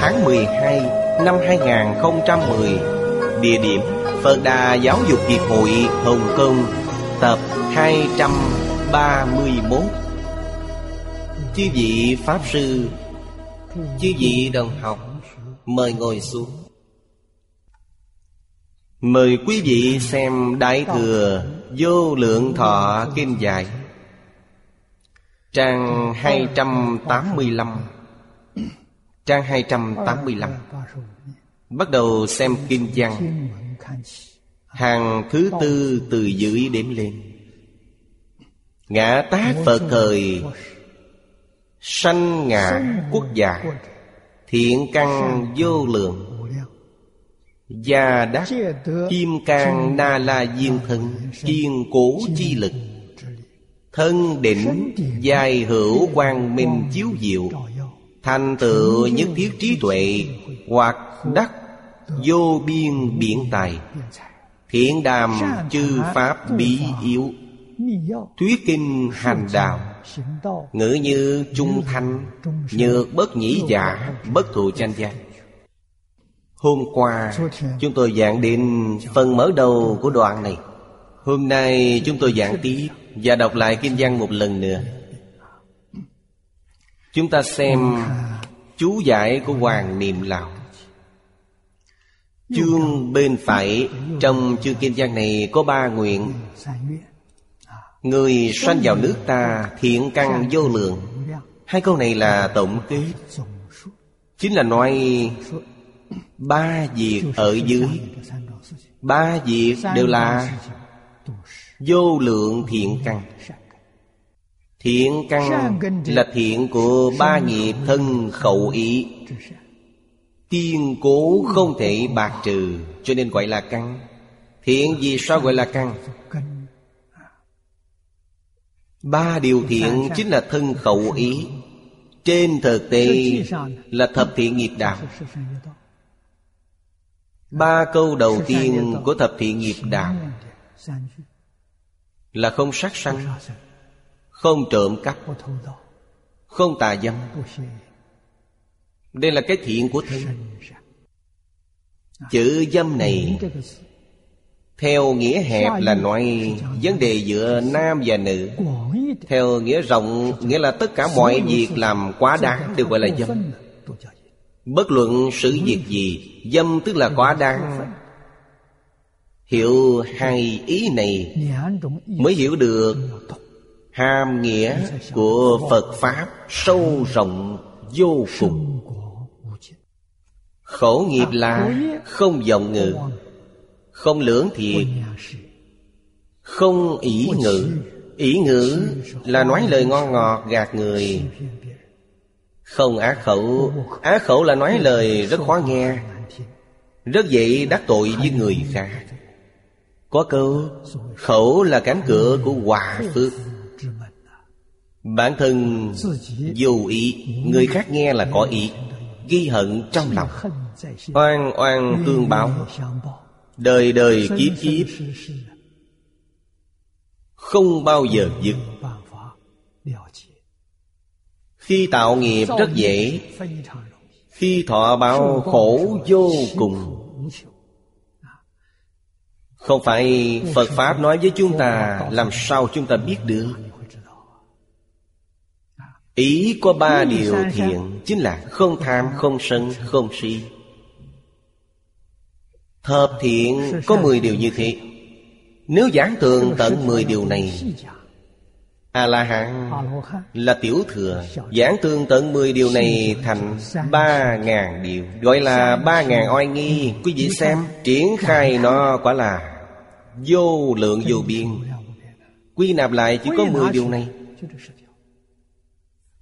tháng 12 năm 2010 Địa điểm Phật Đà Giáo dục Hiệp hội Hồng Kông, Tập 231 Chư vị Pháp Sư, Chư vị đồng học, Mời ngồi xuống. Mời quý vị xem Đại Thừa Vô Lượng Thọ Kinh Giải Trang 285 Trang 285 Bắt đầu xem Kinh văn Hàng thứ tư từ dưới đếm lên. Ngã tác Phật thời Sanh ngã quốc gia, Thiện căn vô lượng. Gia đắc Kim can na la diên thân, Kiên cố chi lực. Thân đỉnh Dài hữu quang minh chiếu diệu. Thành tựu nhất thiết trí tuệ Hoặc đắc, Vô biên biện tài. Thiện đàm chư pháp bí yếu, Thuyết kinh hành đạo. Ngữ như trung thanh Nhược bất nhĩ giả, Bất thù tranh giác Hôm qua, chúng tôi giảng đến phần mở đầu của đoạn này. Hôm nay chúng tôi giảng tiếp Và đọc lại kinh văn một lần nữa. Chúng ta xem chú giải của Hoàng Niệm Lão Chương bên phải Trong chương kinh văn này có ba nguyện. Người sanh vào nước ta thiện căn vô lượng. Hai câu này là tổng kết. Chính là nói Ba việc ở dưới. Ba việc đều là Vô lượng thiện căn Thiện căn là thiện của ba nghiệp thân khẩu ý. Tiên cố không thể bạc trừ, Cho nên gọi là căn. Thiện gì sao gọi là căn? Ba điều thiện chính là thân khẩu ý. Trên thực tế là thập thiện nghiệp đạo. Ba câu đầu tiên của thập thiện nghiệp đạo Là không sát sanh. Không trộm cắp. Không tà dâm. Đây là cái thiện của thân Chữ dâm này Theo nghĩa hẹp là nói Vấn đề giữa nam và nữ. Theo nghĩa rộng Nghĩa là tất cả mọi việc làm quá đáng Đều gọi là dâm. Bất luận sự việc gì Dâm tức là quá đáng. Hiểu hai ý này Mới hiểu được Hàm nghĩa của Phật Pháp Sâu rộng, vô cùng. Khổ nghiệp là không vọng ngữ Không lưỡng thiệt. Không ỷ ngữ ỷ ngữ là nói lời ngon ngọt gạt người. Không á khẩu á khẩu là nói lời rất khó nghe, Rất dễ đắc tội với người khác. Có câu, Khẩu là cánh cửa của hòa phước. Bản thân dù ý, Người khác nghe là có ý, Ghi hận trong lòng. Oan oan tương báo. Đời đời kiếp kiếp Không bao giờ dứt. Khi tạo nghiệp rất dễ, Khi thọ báo khổ vô cùng. Không phải Phật Pháp nói với chúng ta Làm sao chúng ta biết được? Ý có ba điều thiện Chính là không tham, không sân, không si. Hợp thiện có 10 điều như thế. Nếu giảng tường tận 10 điều này A-la-hán là tiểu thừa. Giảng tương tận 10 điều này thành ba ngàn điều. Gọi là ba ngàn oai nghi. Quý vị xem Triển khai nó quả là Vô lượng vô biên. Quy nạp lại chỉ có 10 điều này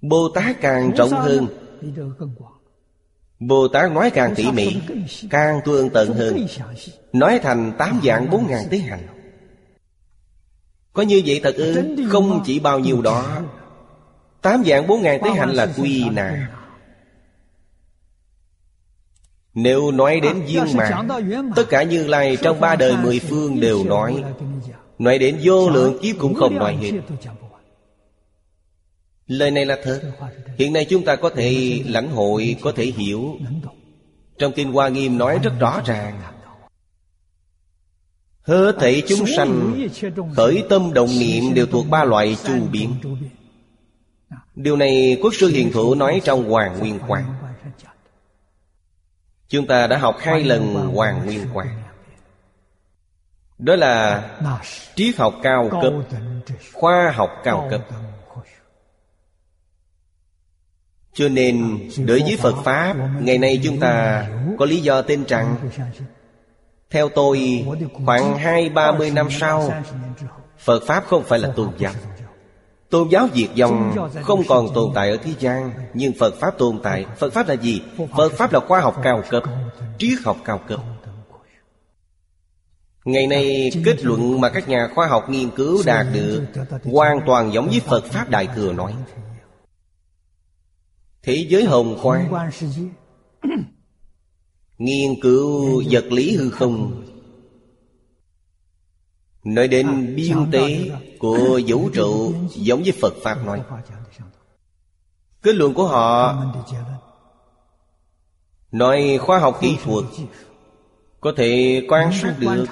Bồ Tát càng rộng hơn. Bồ Tát nói càng tỉ mỉ Càng tương tận hơn. Nói thành tám dạng bốn ngàn tế hành. Có như vậy thật ư? Không chỉ bao nhiêu đó. Tám dạng bốn ngàn tế hạnh là quy nà Nếu nói đến viên mạng Tất cả như lai trong ba đời mười phương đều nói. Nói đến vô lượng kiếp cũng không nói hết Lời này là thật. Hiện nay chúng ta có thể lãnh hội, Có thể hiểu. Trong Kinh Hoa Nghiêm nói rất rõ ràng. Hứa thể chúng sanh, Khởi tâm động niệm đều thuộc ba loại chu biến. Điều này Quốc sư Hiền Thủ nói trong Hoàng Nguyên Quang. Chúng ta đã học hai lần Hoàng Nguyên Quang. Đó là triết học cao cấp, Khoa học cao cấp. Cho nên đối với Phật Pháp Ngày nay chúng ta có lý do tin rằng Theo tôi khoảng hai ba mươi năm sau Phật Pháp không phải là tôn giáo. Tôn giáo diệt vong không còn tồn tại ở thế gian Nhưng Phật Pháp tồn tại. Phật Pháp là gì? Phật Pháp là khoa học cao cấp Triết học cao cấp. Ngày nay kết luận mà các nhà khoa học nghiên cứu đạt được Hoàn toàn giống với Phật Pháp Đại Thừa nói Thế giới hồng khoan. Nghiên cứu vật lý hư không. Nói đến biên tế của vũ trụ Giống với Phật Pháp nói. Kết luận của họ Nói khoa học kỹ thuật Có thể quan sát được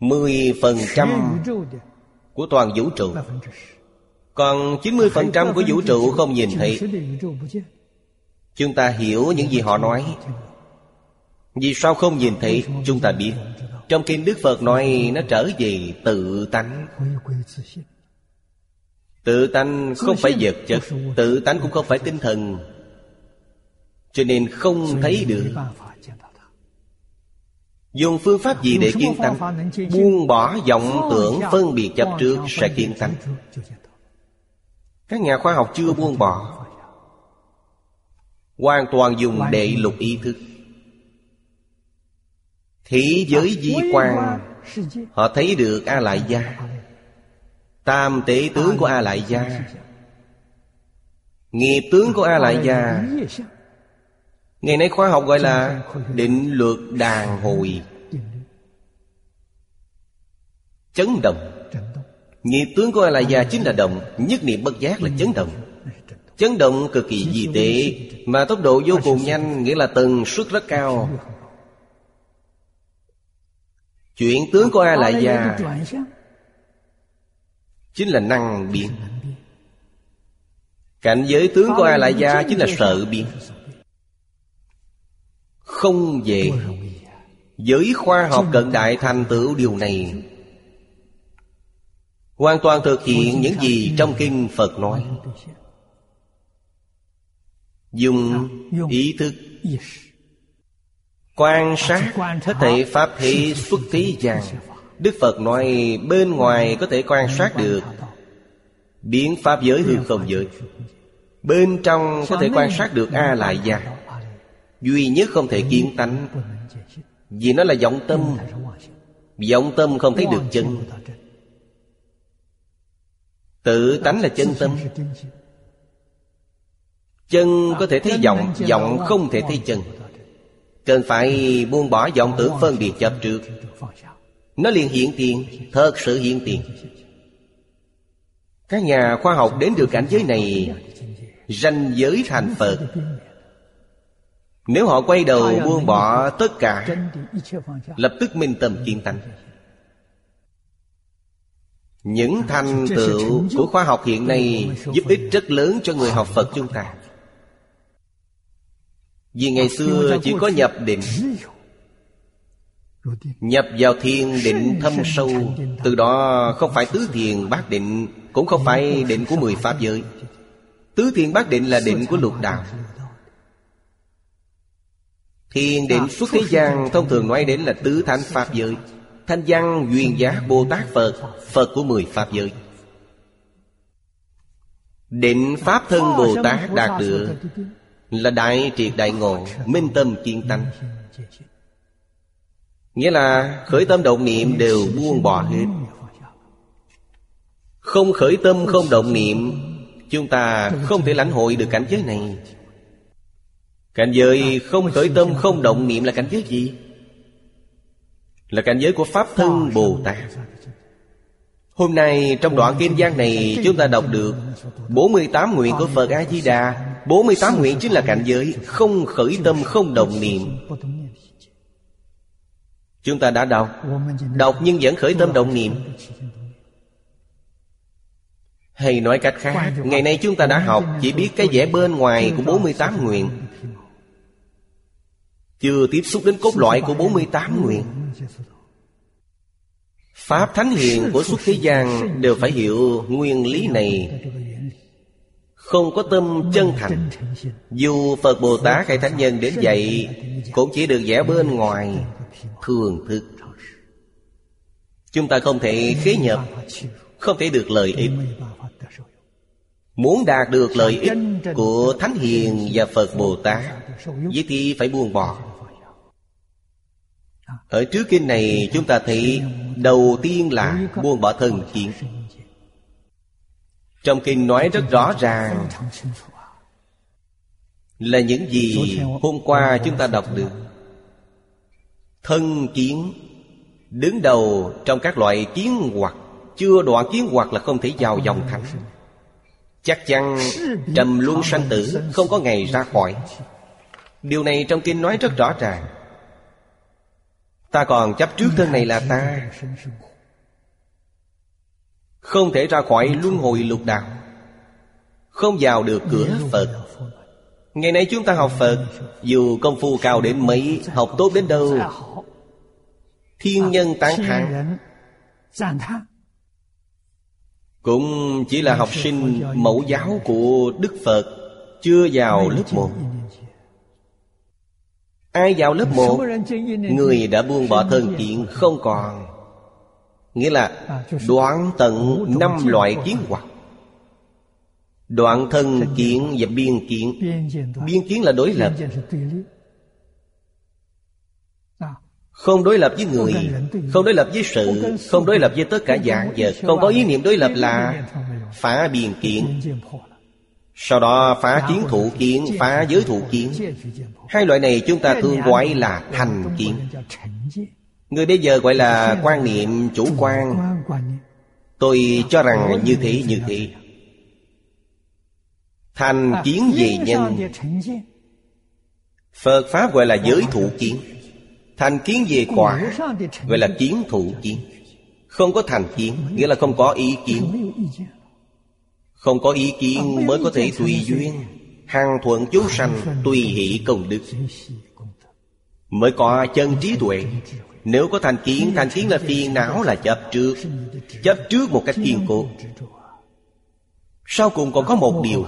10% của toàn vũ trụ. Còn 90% của vũ trụ không nhìn thấy. Chúng ta hiểu những gì họ nói. Vì sao không nhìn thấy? Chúng ta biết. Trong kinh Đức Phật nói, Nó trở về tự tánh. Tự tánh không phải vật chất, Tự tánh cũng không phải tinh thần. Cho nên không thấy được. Dùng phương pháp gì để kiến tánh? Buông bỏ vọng tưởng phân biệt chấp trước sẽ kiến tánh. Các nhà khoa học chưa buông bỏ. Hoàn toàn dùng đệ lục ý thức. Thế giới di quan, Họ thấy được A Lại Gia Tam tế tướng của A Lại Gia Nghiệp tướng của A Lại Gia Ngày nay khoa học gọi là Định luật đàn hồi. Chấn động. Nghiệp tướng của A Lại Gia chính là động Nhất niệm bất giác là chấn động. Chấn động cực kỳ di tệ Mà tốc độ vô cùng nhanh, Nghĩa là tần suất rất cao. Chuyện tướng của A Lại Gia Chính là năng biến. Cảnh giới tướng của A Lại Gia Chính là sợ biến. Không dễ Giới khoa học cận đại thành tựu điều này. Hoàn toàn thực hiện những gì trong kinh Phật nói Dùng ý thức Quan sát thảy Pháp thị xuất thế gian Đức Phật nói bên ngoài có thể quan sát được Biến Pháp giới hư không giới Bên trong có thể quan sát được A Lại Gia Duy nhất không thể kiến tánh Vì nó là vọng tâm Vọng tâm không thấy được chân Tự tánh là chân tâm. Chân có thể thấy vọng Vọng không thể thấy chân. Cần phải buông bỏ vọng tưởng phân biệt chấp trước. Nó liền hiện tiền, Thật sự hiện tiền. Các nhà khoa học đến được cảnh giới này, Ranh giới thành Phật. Nếu họ quay đầu buông bỏ tất cả, Lập tức minh tâm kiên tánh. Những thành tựu của khoa học hiện nay Giúp ích rất lớn cho người học Phật chúng ta. Vì ngày xưa chỉ có nhập định Nhập vào thiền định thâm sâu Từ đó không phải tứ thiền bát định Cũng không phải định của mười pháp giới. Tứ thiền bát định là định của lục đạo. Thiền định xuất thế gian Thông thường nói đến là tứ thánh pháp giới Thanh văn duyên giác Bồ Tát Phật Phật của mười pháp giới. Định Pháp thân Bồ Tát đạt được Là đại triệt đại ngộ Minh tâm kiên tánh. Nghĩa là khởi tâm động niệm đều buông bỏ hết. Không khởi tâm, không động niệm, Chúng ta không thể lãnh hội được cảnh giới này. Cảnh giới không khởi tâm, không động niệm là cảnh giới gì? Là cảnh giới của Pháp thân Bồ Tát. Hôm nay trong đoạn kinh giang này chúng ta đọc được 48 nguyện của Phật A-di-đà. 48 nguyện chính là cảnh giới Không khởi tâm không động niệm. Chúng ta đã đọc. Đọc nhưng vẫn khởi tâm động niệm. Hay nói cách khác Ngày nay chúng ta đã học Chỉ biết cái vẻ bên ngoài của 48 nguyện chưa tiếp xúc đến cốt loại của 48 nguyện. Pháp Thánh Hiền của suốt thế gian Đều phải hiểu nguyên lý này. Không có tâm chân thành. Dù Phật Bồ Tát hay Thánh Nhân đến dạy Cũng chỉ được vẽ bên ngoài, Thường thức Chúng ta không thể khế nhập, Không thể được lợi ích. Muốn đạt được lợi ích của Thánh Hiền và Phật Bồ Tát Vậy thì phải buông bỏ. Ở trước kinh này, chúng ta thấy Đầu tiên là buông bỏ thân kiến. Trong kinh nói rất rõ ràng Là những gì hôm qua chúng ta đọc được. Thân kiến, Đứng đầu trong các loại kiến hoặc, Chưa đoạn kiến hoặc là không thể vào dòng thánh. Chắc chắn trầm luân sanh tử Không có ngày ra khỏi. Điều này trong kinh nói rất rõ ràng. Ta còn chấp trước thân này là ta. Không thể ra khỏi luân hồi lục đạo. Không vào được cửa Phật. Ngày nay chúng ta học Phật, Dù công phu cao đến mấy, Học tốt đến đâu. Thiên nhân tán thán. Cũng chỉ là học sinh mẫu giáo của Đức Phật, Chưa vào lớp 1 Ai vào lớp 1 Người đã buông bỏ thân kiện không còn. Nghĩa là đoạn tận năm loại kiến hoặc. Đoạn thân kiện và biên kiện. Biên kiến là đối lập. Không đối lập với người Không đối lập với sự Không đối lập với tất cả dạng vật. Không có ý niệm đối lập là Phá biên kiện Sau đó phá kiến thủ kiến Phá giới thủ kiến. Hai loại này chúng ta thường gọi là thành kiến. Người bây giờ gọi là quan niệm chủ quan. Tôi cho rằng như thế như thế. Thành kiến về nhân. Phật Pháp gọi là giới thủ kiến. Thành kiến về quả Gọi là kiến thủ kiến. Không có thành kiến Nghĩa là không có ý kiến Không có ý kiến mới có thể tùy duyên. Hằng thuận chú sanh Tùy hỷ công đức. Mới có chân trí tuệ. Nếu có thành kiến Thành kiến là phiền não là chấp trước. Chấp trước một cách kiên cố. Sau cùng còn có một điều.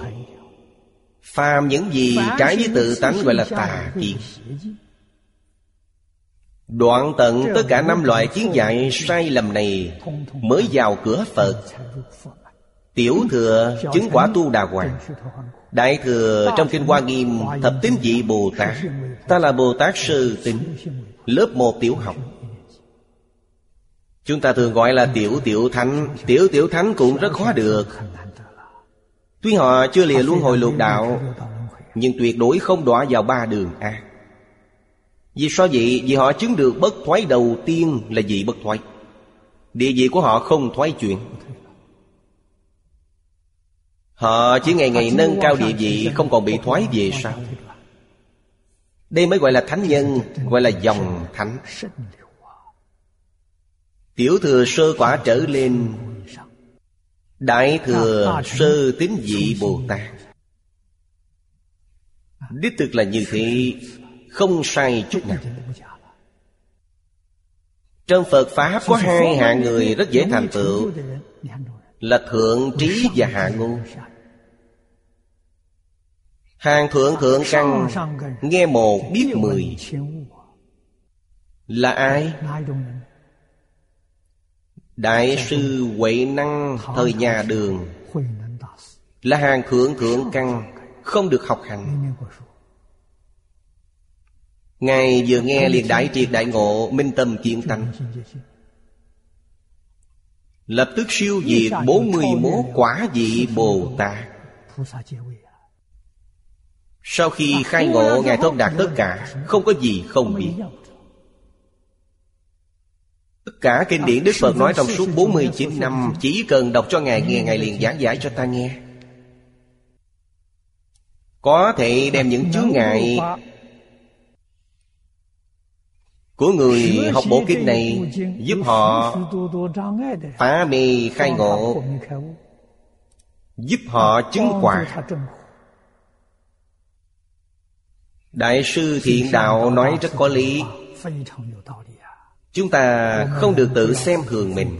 Phàm những gì trái với tự tánh gọi là tà kiến. Đoạn tận tất cả năm loại kiến dạy sai lầm này Mới vào cửa Phật Tiểu thừa chứng quả tu đà hoàng. Đại thừa trong kinh Hoa Nghiêm Thập tín vị Bồ Tát. Ta là Bồ Tát sư tính Lớp một tiểu học. Chúng ta thường gọi là tiểu tiểu thánh. Tiểu tiểu thánh cũng rất khó được. Tuy họ chưa lìa luân hồi lục đạo Nhưng tuyệt đối không đọa vào ba đường ác Vì sao vậy? Vì họ chứng được bất thoái đầu tiên là gì bất thoái. Địa vị của họ không thoái chuyển Họ chỉ ngày ngày nâng cao địa vị, Không còn bị thoái về sao Đây mới gọi là thánh nhân, Gọi là dòng thánh. Tiểu thừa sơ quả trở lên. Đại thừa sơ tín vị Bồ Tát. Đích thực là như thế, Không sai chút nào. Trong Phật Pháp có hai hạng người rất dễ thành tựu. Là thượng trí và hạ ngu. Hàng thượng thượng căn Nghe một biết mười. Là ai? Đại sư Huệ Năng thời nhà đường. Là hàng thượng thượng căn Không được học hành. Ngài vừa nghe liền đại triệt đại ngộ Minh tâm kiên tánh. Lập tức siêu diệt 41 quả vị Bồ Tát. Sau khi khai ngộ Ngài thông đạt tất cả Không có gì không biết. Tất cả kinh điển Đức Phật nói trong suốt 49 năm Chỉ cần đọc cho Ngài nghe Ngài liền giảng giải cho ta nghe. Có thể đem những chướng ngại Của người học bộ kinh này Giúp họ phá mê khai ngộ Giúp họ chứng quả Đại sư Thiện Đạo nói rất có lý Chúng ta không được tự xem thường mình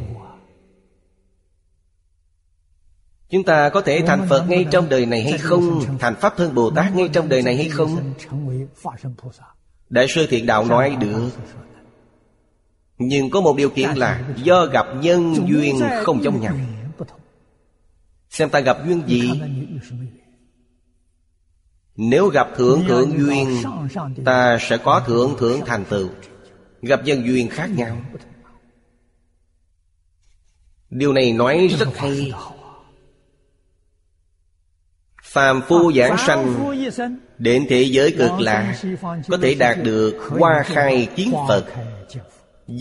Chúng ta có thể thành Phật ngay trong đời này hay không Thành Pháp Thân Bồ Tát ngay trong đời này hay không Đại sư Thiện Đạo nói được. Nhưng có một điều kiện là Do gặp nhân duyên không giống nhau. Xem ta gặp duyên gì. Nếu gặp thượng thượng duyên, Ta sẽ có thượng thượng thành tựu. Gặp nhân duyên khác nhau. Điều này nói rất hay. Phàm phu giảng sanh Đến thế giới cực lạ Có thể đạt được hoa khai kiến Phật.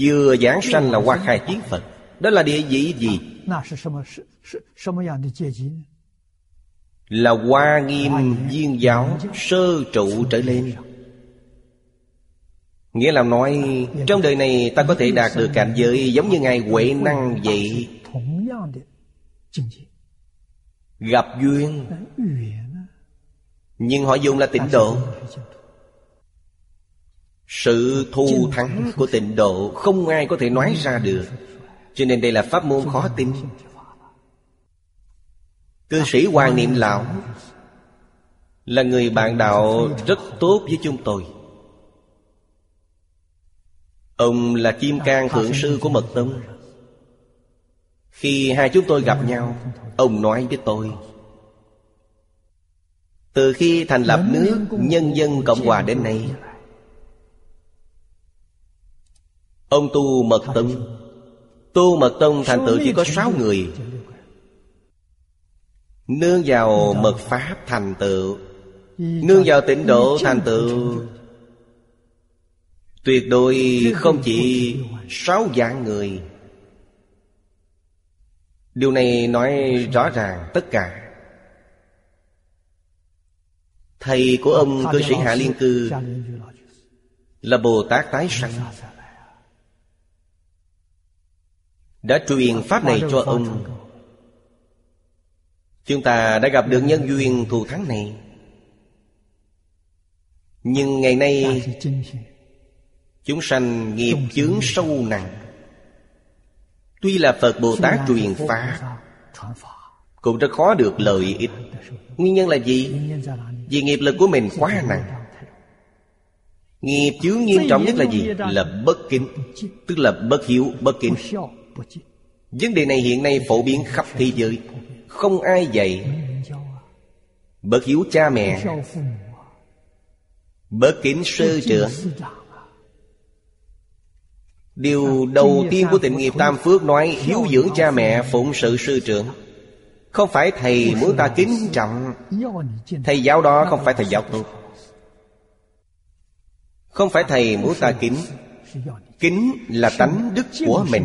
Vừa giảng sanh là hoa khai kiến Phật. Đó là địa vị gì? Là hoa nghiêm viên giáo Sơ trụ trở lên. Nghĩa là nói Trong đời này ta có thể đạt được cảnh giới Giống như Ngài Huệ Năng vậy Gặp duyên. Nhưng họ dùng là tịnh độ. Sự thù thắng của tịnh độ Không ai có thể nói ra được. Cho nên đây là pháp môn khó tin. Cư sĩ Hoàng Niệm Lão Là người bạn đạo rất tốt với chúng tôi. Ông là Kim Cang Thượng Sư của Mật Tông khi hai chúng tôi gặp nhau, Ông nói với tôi, Từ khi thành lập nước Nhân dân Cộng Hòa đến nay, Ông tu Mật Tông, Tu Mật Tông thành tựu chỉ có sáu người, Nương vào mật Pháp thành tựu, Nương vào tịnh độ thành tựu. Tuyệt đối không chỉ sáu dạng người Điều này nói rõ ràng tất cả. Thầy của ông cư sĩ Hạ Liên Cư Là Bồ Tát Tái Sanh. Đã truyền Pháp này cho ông. Chúng ta đã gặp được nhân duyên thù thắng này. Nhưng ngày nay Chúng sanh nghiệp chướng sâu nặng Tuy là Phật Bồ Tát truyền Pháp Cũng rất khó được lợi ích. Nguyên nhân là gì? Vì nghiệp lực của mình quá nặng. Nghiệp chướng nghiêm trọng nhất là gì? Là bất kính Tức là bất hiếu, bất kính. Vấn đề này hiện nay phổ biến khắp thế giới. Không ai dạy Bất hiếu cha mẹ. Bất kính sư trưởng Điều đầu tiên của tịnh nghiệp Tam Phước nói Hiếu dưỡng cha mẹ phụng sự sư trưởng. Không phải thầy muốn ta kính trọng. Thầy giáo đó không phải thầy giáo tốt Không phải thầy muốn ta kính. Kính là tánh đức của mình.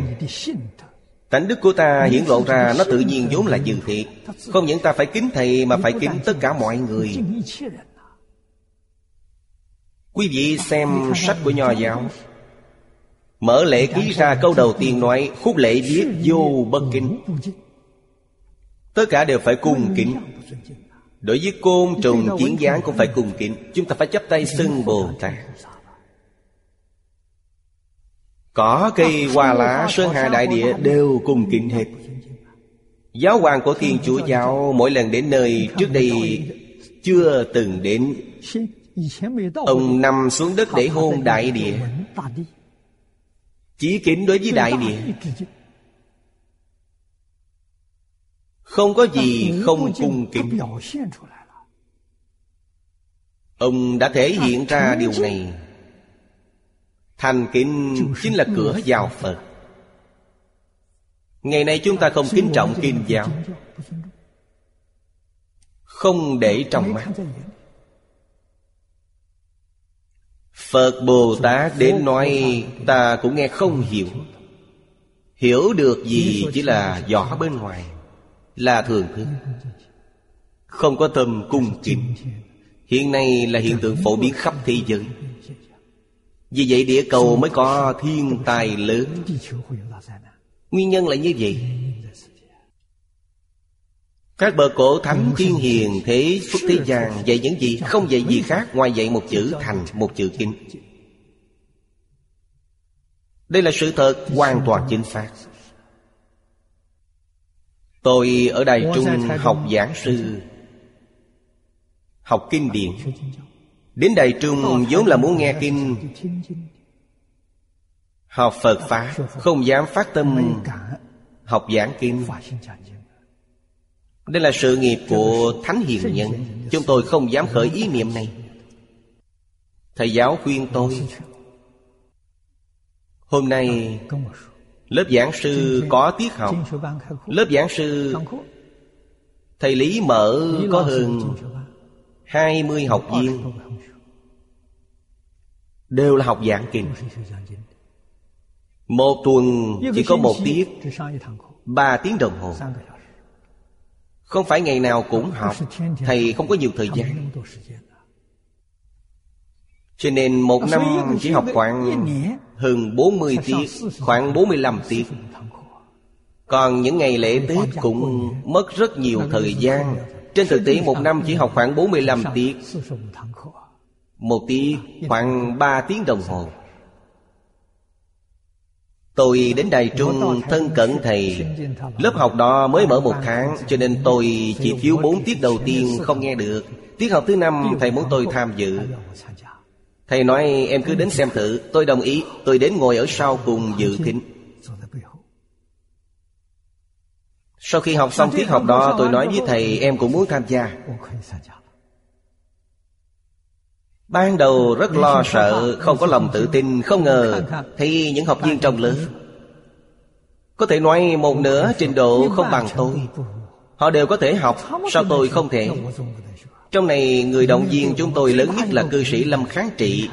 Tánh đức của ta hiển lộ ra Nó tự nhiên vốn là như thiệt. Không những ta phải kính thầy Mà phải kính tất cả mọi người. Quý vị xem sách của Nho giáo Mở lễ ký ra câu đầu tiên nói Khúc lễ viết vô bất kính. Tất cả đều phải cung kính. Đối với côn trùng kiến gián cũng phải cung kính. Chúng ta phải chấp tay xưng Bồ Tát. Có cây hoa lá Sơn Hà Đại Địa đều cung kính hết. Giáo hoàng của Thiên Chúa Giáo Mỗi lần đến nơi trước đây Chưa từng đến. Ông nằm xuống đất để hôn đại địa chỉ kính đối với đại địa. Không có gì không cung kính. Ông đã thể hiện ra điều này. Thành kính chính là cửa vào Phật. Ngày nay chúng ta không kính trọng kinh giáo. Không để trong mắt. Phật Bồ Tát đến nói, Ta cũng nghe không hiểu. Hiểu được gì chỉ là vỏ bên ngoài, Là thường thức Không có tâm cung kính. Hiện nay là hiện tượng phổ biến khắp thế giới. Vì vậy địa cầu mới có thiên tài lớn. Nguyên nhân là như vậy. Các bậc cổ thánh thiên hiền thế phúc thế gian Dạy những gì không dạy gì khác Ngoài dạy một chữ thành một chữ kinh Đây là sự thật hoàn toàn chính xác. Tôi ở Đài Trung học giảng sư Học kinh điển. Đến Đài Trung vốn là muốn nghe kinh. Học Phật Pháp Không dám phát tâm Học giảng kinh đây là sự nghiệp của Thánh Hiền Nhân. Chúng tôi không dám khởi ý niệm này. Thầy giáo khuyên tôi, Hôm nay Lớp giảng sư có tiết học. Lớp giảng sư Thầy Lý mở có hơn hai mươi học viên. Đều là học giảng kinh. Một tuần chỉ có một tiết, Ba tiếng đồng hồ. Không phải ngày nào cũng học, Thầy không có nhiều thời gian. Cho nên một năm chỉ học khoảng hơn 40 tiết Khoảng 45 tiết Còn những ngày lễ Tết cũng mất rất nhiều thời gian. Trên thực tế, một năm chỉ học khoảng 45 tiết Một tiết khoảng 3 tiếng đồng hồ. Tôi đến Đài Trung thân cận thầy. Lớp học đó mới mở một tháng Cho nên tôi chỉ thiếu 4 tiết đầu tiên không nghe được. Tiết học thứ năm thầy muốn tôi tham dự. Thầy nói em cứ đến xem thử Tôi đồng ý Tôi đến ngồi ở sau cùng dự thính Sau khi học xong tiết học đó Tôi nói với thầy em cũng muốn tham gia Ban đầu rất lo sợ Không có lòng tự tin Không ngờ Thì những học viên trong lớp Có thể nói một nửa trình độ không bằng tôi. Họ đều có thể học Sao tôi không thể? Trong này người động viên chúng tôi lớn nhất là cư sĩ Lâm Kháng Trị.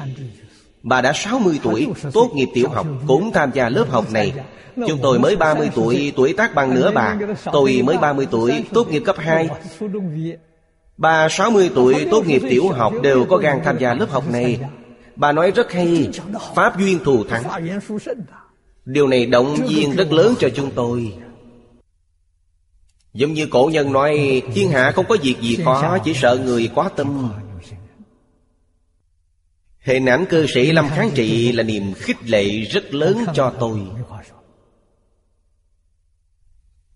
Bà đã 60 tuổi Tốt nghiệp tiểu học Cũng tham gia lớp học này. Chúng tôi mới 30 tuổi Tuổi tác bằng nửa bà. Tôi mới 30 tuổi Tốt nghiệp cấp 2 Bà 60 tuổi tốt nghiệp tiểu học đều có gan tham gia lớp học này. Bà nói rất hay, Pháp duyên thù thắng. Điều này động viên rất lớn cho chúng tôi. Giống như cổ nhân nói, Thiên hạ không có việc gì khó Chỉ sợ người quá tâm. Hình ảnh cư sĩ Lâm Kháng Trị Là niềm khích lệ rất lớn cho tôi.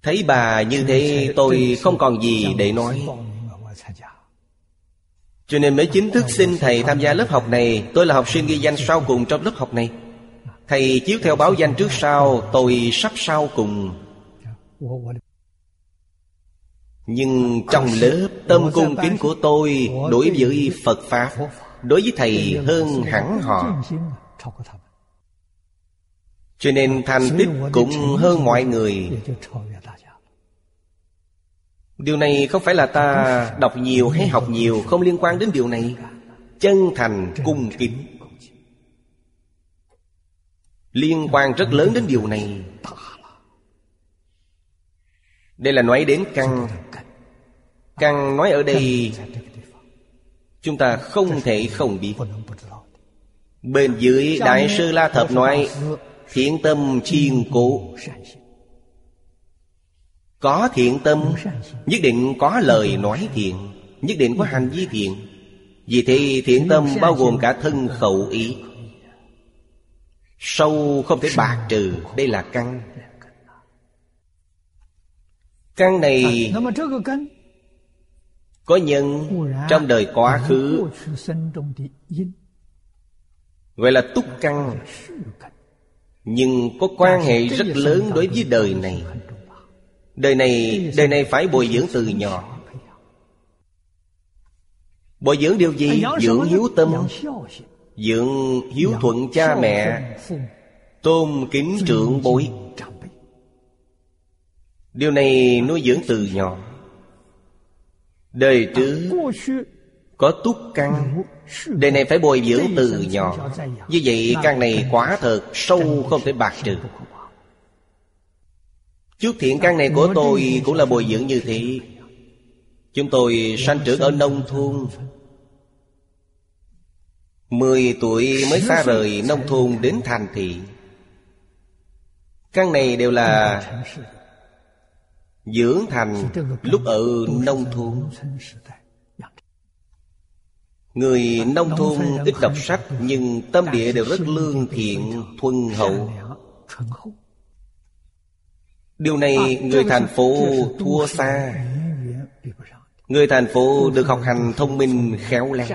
Thấy bà như thế, tôi không còn gì để nói cho nên mới chính thức xin thầy tham gia lớp học này, Tôi là học sinh ghi danh sau cùng trong lớp học này. Thầy chiếu theo báo danh trước sau, Tôi sắp sau cùng. Nhưng trong lớp tâm cung kính của tôi Đối với Phật Pháp, Đối với thầy hơn hẳn họ. Cho nên thành tích cũng hơn mọi người. Điều này không phải là ta đọc nhiều hay học nhiều, Không liên quan đến điều này. Chân thành cung kính. Liên quan rất lớn đến điều này. Đây là nói đến căn Căn nói ở đây, Chúng ta không thể không biết. Bên dưới Đại sư La Thập nói, Thiện tâm chiên cố có thiện tâm Nhất định có lời nói thiện Nhất định có hành vi thiện. Vì thế thiện tâm bao gồm cả thân khẩu ý. Sâu không thể bạc trừ Đây là căn. Căn này Có nhân trong đời quá khứ. Gọi là túc căn. Nhưng có quan hệ rất lớn đối với đời này Đời này Đời này phải bồi dưỡng từ nhỏ. Bồi dưỡng điều gì? Dưỡng hiếu tâm. Dưỡng hiếu thuận cha mẹ. Tôn kính trưởng bối. Điều này nuôi dưỡng từ nhỏ. Đời trước Có túc căn. Đời này phải bồi dưỡng từ nhỏ. Như vậy căn này quả thật Sâu không thể bạc trừ Chút thiện căn này của tôi Cũng là bồi dưỡng như thế. Chúng tôi sanh trưởng ở nông thôn. Mười tuổi mới xa rời nông thôn đến thành thị. Căn này đều là Dưỡng thành lúc ở nông thôn. Người nông thôn ít đọc sách Nhưng tâm địa đều rất lương thiện, thuần hậu. Điều này người thành phố thua xa. Người thành phố được học hành thông minh khéo léo.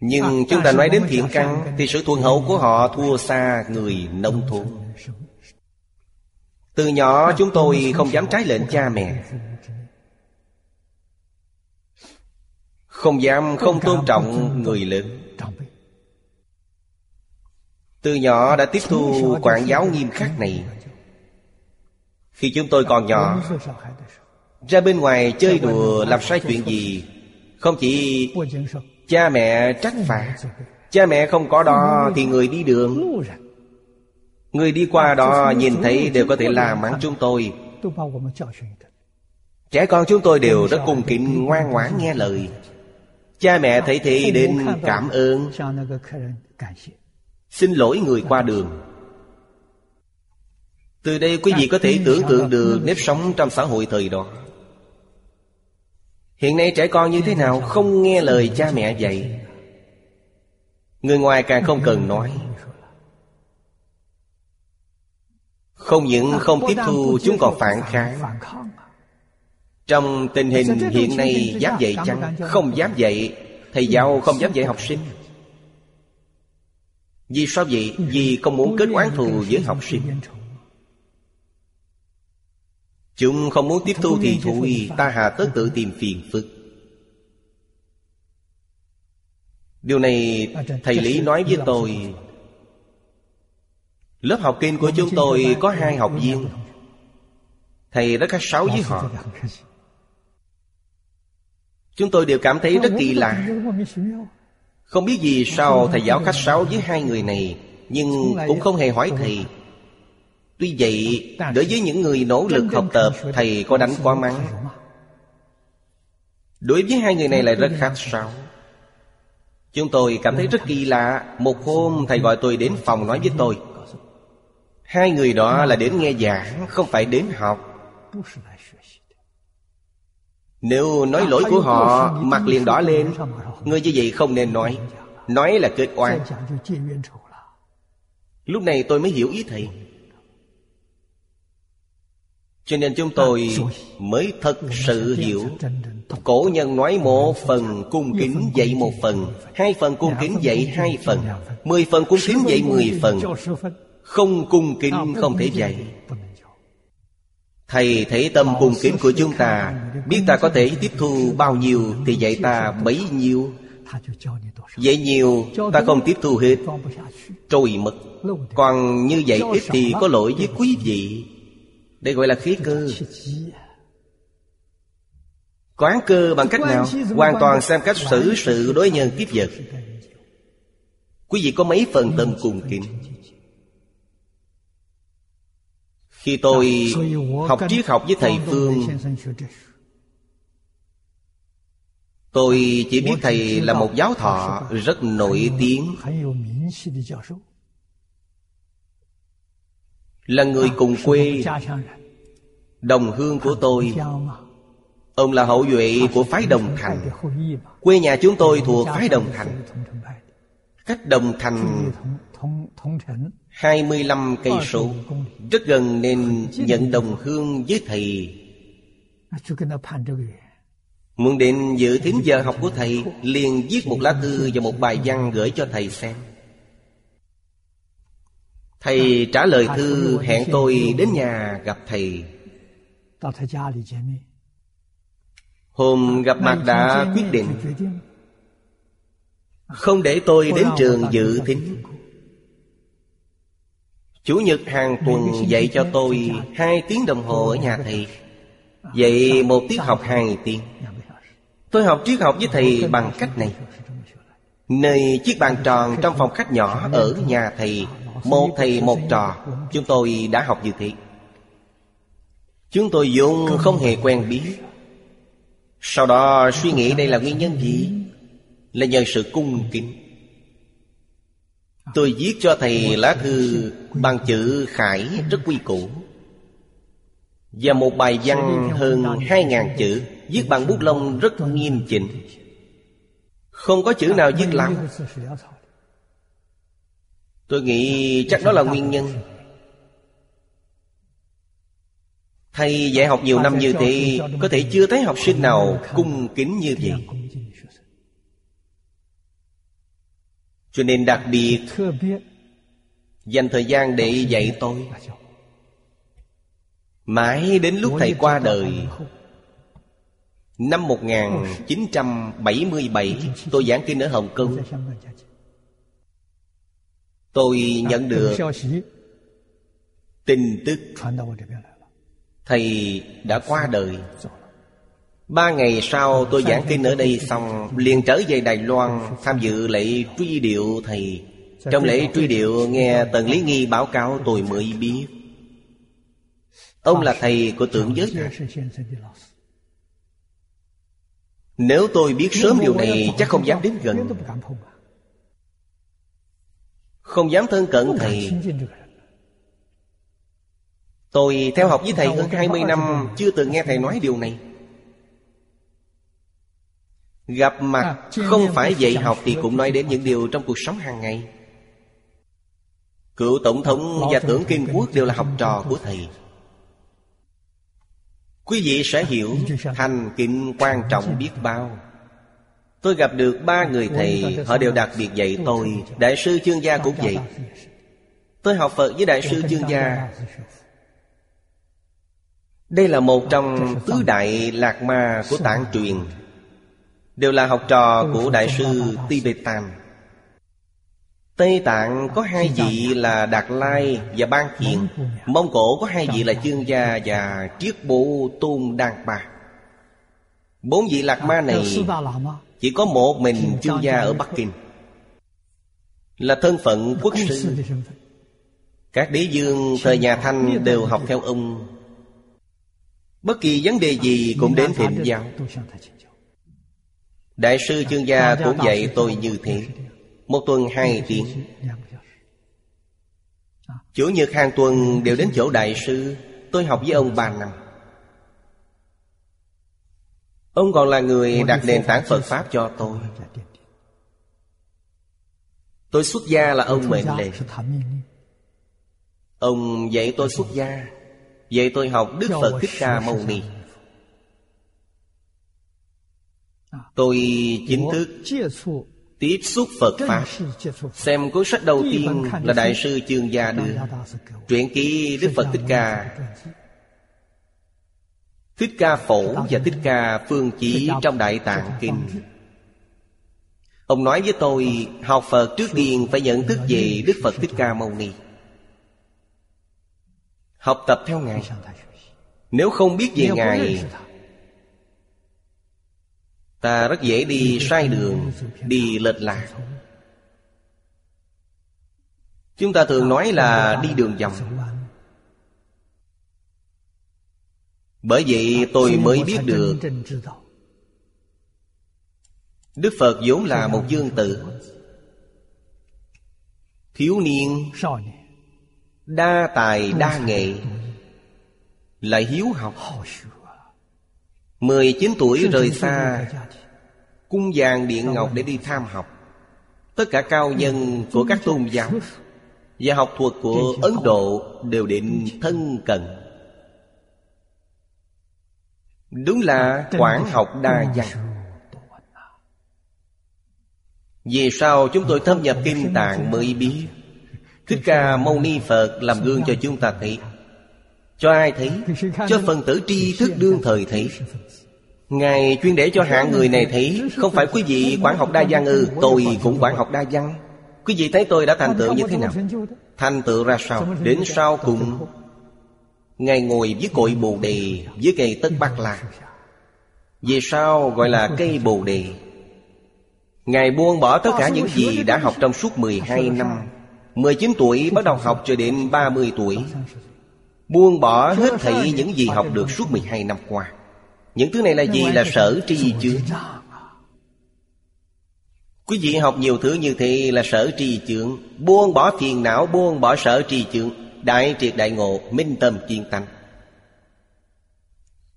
Nhưng chúng ta nói đến thiện căn Thì sự thuần hậu của họ thua xa người nông thôn. Từ nhỏ chúng tôi không dám trái lệnh cha mẹ. Không dám không tôn trọng người lớn Từ nhỏ đã tiếp thu quản giáo nghiêm khắc này. Khi chúng tôi còn nhỏ Ra bên ngoài chơi đùa làm sai chuyện gì Không chỉ cha mẹ trách phạt Cha mẹ không có đó thì người đi đường. Người đi qua đó nhìn thấy đều có thể la mắng chúng tôi. Trẻ con chúng tôi đều rất cung kính ngoan ngoãn nghe lời. Cha mẹ thấy thì đến cảm ơn Xin lỗi người qua đường. Từ đây quý vị có thể tưởng tượng được nếp sống trong xã hội thời đó. Hiện nay trẻ con như thế nào không nghe lời cha mẹ dạy. Người ngoài càng không cần nói. Không những không tiếp thu, chúng còn phản kháng. Trong tình hình hiện nay dám dạy chăng? Không dám dạy, Thầy giáo không dám dạy học sinh. Vì sao vậy? Vì không muốn kết oán thù với học sinh. Chúng không muốn tiếp thu thì thôi Ta hà tất tự tìm phiền phức. Điều này thầy Lý nói với tôi. Lớp học kinh của chúng tôi có hai học viên. Thầy rất khách sáo với họ. Chúng tôi đều cảm thấy rất kỳ lạ. Không biết gì sao thầy giáo khách sáo với hai người này, Nhưng cũng không hề hỏi thầy. Tuy vậy, Đối với những người nỗ lực học tập, Thầy có đánh quá mắng. Đối với hai người này lại rất khách sáo. Chúng tôi cảm thấy rất kỳ lạ. Một hôm, thầy gọi tôi đến phòng nói với tôi. Hai người đó là đến nghe giảng, Không phải đến học nếu nói lỗi của họ, Mặt liền đỏ lên. Người như vậy không nên nói. Nói là kết oan. Lúc này tôi mới hiểu ý thầy. Cho nên chúng tôi mới thật sự hiểu. Cổ nhân nói một phần, cung kính dạy một phần. Hai phần cung kính dạy hai phần. Mười phần cung kính dạy mười phần. Không cung kính không thể dạy. Thầy thấy tâm cung kính của chúng ta, Biết ta có thể tiếp thu bao nhiêu Thì dạy ta bấy nhiêu. Dạy nhiều, ta không tiếp thu hết. Trôi mất Còn như vậy ít thì có lỗi với quý vị. Đây gọi là khí cơ. Quán cơ bằng cách nào? Hoàn toàn xem cách xử sự đối nhân tiếp vật. Quý vị có mấy phần tâm cùng kính? Khi tôi học triết học với thầy Phương. Tôi chỉ biết thầy là một giáo thọ rất nổi tiếng. Là người cùng quê. Đồng hương của tôi. Ông là hậu duệ của phái Đồng Thành. Quê nhà chúng tôi thuộc phái Đồng Thành. Cách Đồng Thành 25 cây số. Rất gần nên nhận đồng hương với thầy. Muốn đến dự thính giờ học của thầy Liền viết một lá thư và một bài văn gửi cho thầy xem. Thầy trả lời thư hẹn tôi đến nhà gặp thầy. Hôm gặp mặt đã quyết định Không để tôi đến trường dự thính Chủ nhật hàng tuần dạy cho tôi Hai tiếng đồng hồ ở nhà thầy. Dạy một tiết học hai tiếng. Tôi học triết học với thầy bằng cách này. Nơi chiếc bàn tròn trong phòng khách nhỏ ở nhà thầy Một thầy một trò. Chúng tôi đã học như thế. Chúng tôi vốn không hề quen biết. Sau đó suy nghĩ đây là nguyên nhân gì? Là nhờ sự cung kính Tôi viết cho thầy lá thư bằng chữ khải rất quy củ. Và một bài văn hơn hai ngàn chữ, Viết bằng bút lông rất nghiêm chỉnh. Không có chữ nào viết lắm. Tôi nghĩ chắc đó là nguyên nhân. Thầy dạy học nhiều năm như thế, Có thể chưa thấy học sinh nào cung kính như vậy. Cho nên đặc biệt Dành thời gian để dạy tôi. Mãi đến lúc thầy qua đời Năm 1977 Tôi giảng kinh ở Hồng Kông. Tôi nhận được tin tức Thầy đã qua đời Ba ngày sau tôi giảng kinh ở đây xong liền trở về Đài Loan Tham dự lễ truy điệu thầy. Trong lễ truy điệu nghe Tần Lý Nghi báo cáo tôi mới biết. Ông là thầy của tượng giới này Nếu tôi biết sớm điều này chắc không dám đến gần. Không dám thân cận thầy. Tôi theo học với thầy hơn 20 năm Chưa từng nghe thầy nói điều này Gặp mặt à, không phải dạy học Thì cũng nói đến những điều trong cuộc sống hàng ngày. Cựu Tổng thống và tưởng Kinh Quốc Đều là học trò của thầy. Quý vị sẽ hiểu Thành kính quan trọng biết bao. Tôi gặp được ba người thầy Họ đều đặc biệt dạy tôi. Đại sư chương gia cũng vậy. Tôi học Phật với Đại sư chương gia. Đây là một trong tứ đại lạc ma của tạng truyền Đều là học trò của Đại sư Tibetan. Tây Tạng có hai vị là Đạt Lai và Ban Thiện. Mông Cổ có hai vị là Chương Gia và Triết Bộ Tôn Đan Ba. Bốn vị Lạc Ma này Chỉ có một mình Chương Gia ở Bắc Kinh. Là thân phận quốc sư. Các đế dương thời nhà Thanh đều học theo ông. Bất kỳ vấn đề gì cũng đến thịnh giáo Đại sư chương gia cũng dạy tôi như thế. Một tuần hai tiếng. Chủ nhật hàng tuần đều đến chỗ đại sư. Tôi học với ông ba năm. Ông còn là người đặt nền tảng Phật Pháp cho tôi. Tôi xuất gia là ông mệnh lệnh. Ông dạy tôi xuất gia. Dạy tôi học Đức Phật Thích Ca Mâu Ni Tôi chính thức tiếp xúc Phật Pháp Xem cuốn sách đầu tiên là Đại sư Chương Gia đưa Truyện ký Đức Phật Thích Ca Thích Ca Phổ và Thích Ca Phương Chỉ trong Đại Tạng Kinh Ông nói với tôi Học Phật trước tiên phải nhận thức về Đức Phật Thích Ca Mâu Ni Học tập theo Ngài Nếu không biết về Ngài Ta rất dễ đi sai đường, Đi lệch lạc. Chúng ta thường nói là đi đường vòng. Bởi vậy tôi mới biết được. Đức Phật vốn là một dương tử Thiếu niên, Đa tài đa nghệ Lại hiếu học. 19 tuổi rời xa Cung vàng điện ngọc để đi tham học. Tất cả cao nhân của các tôn giáo Và học thuật của Ấn Độ Đều định thân cận. Đúng là quảng học đa văn. Vì sao chúng tôi thâm nhập kinh tạng mới biết? Thích Ca Mâu Ni Phật làm gương cho chúng ta thấy cho ai thấy, Cho phần tử tri thức đương thời thấy. Ngài chuyên để cho hạng người này thấy, Không phải quý vị quản học đa văn ư, Tôi cũng quản học đa văn Quý vị thấy tôi đã thành tựu như thế nào? Thành tựu ra sao? Đến sau cùng, Ngài ngồi với cội bồ đề Với cây tất bát la. Vì sao gọi là cây bồ đề? Ngài buông bỏ tất cả những gì đã học trong suốt 12 năm. 19 tuổi bắt đầu học cho đến 30 tuổi. Buông bỏ hết thảy những gì học được suốt 12 năm qua. Những thứ này là gì? Là sở tri chướng Quý vị học nhiều thứ như thế là sở tri chướng. Buông bỏ phiền não, buông bỏ sở tri chướng. Đại triệt đại ngộ, minh tâm kiên tánh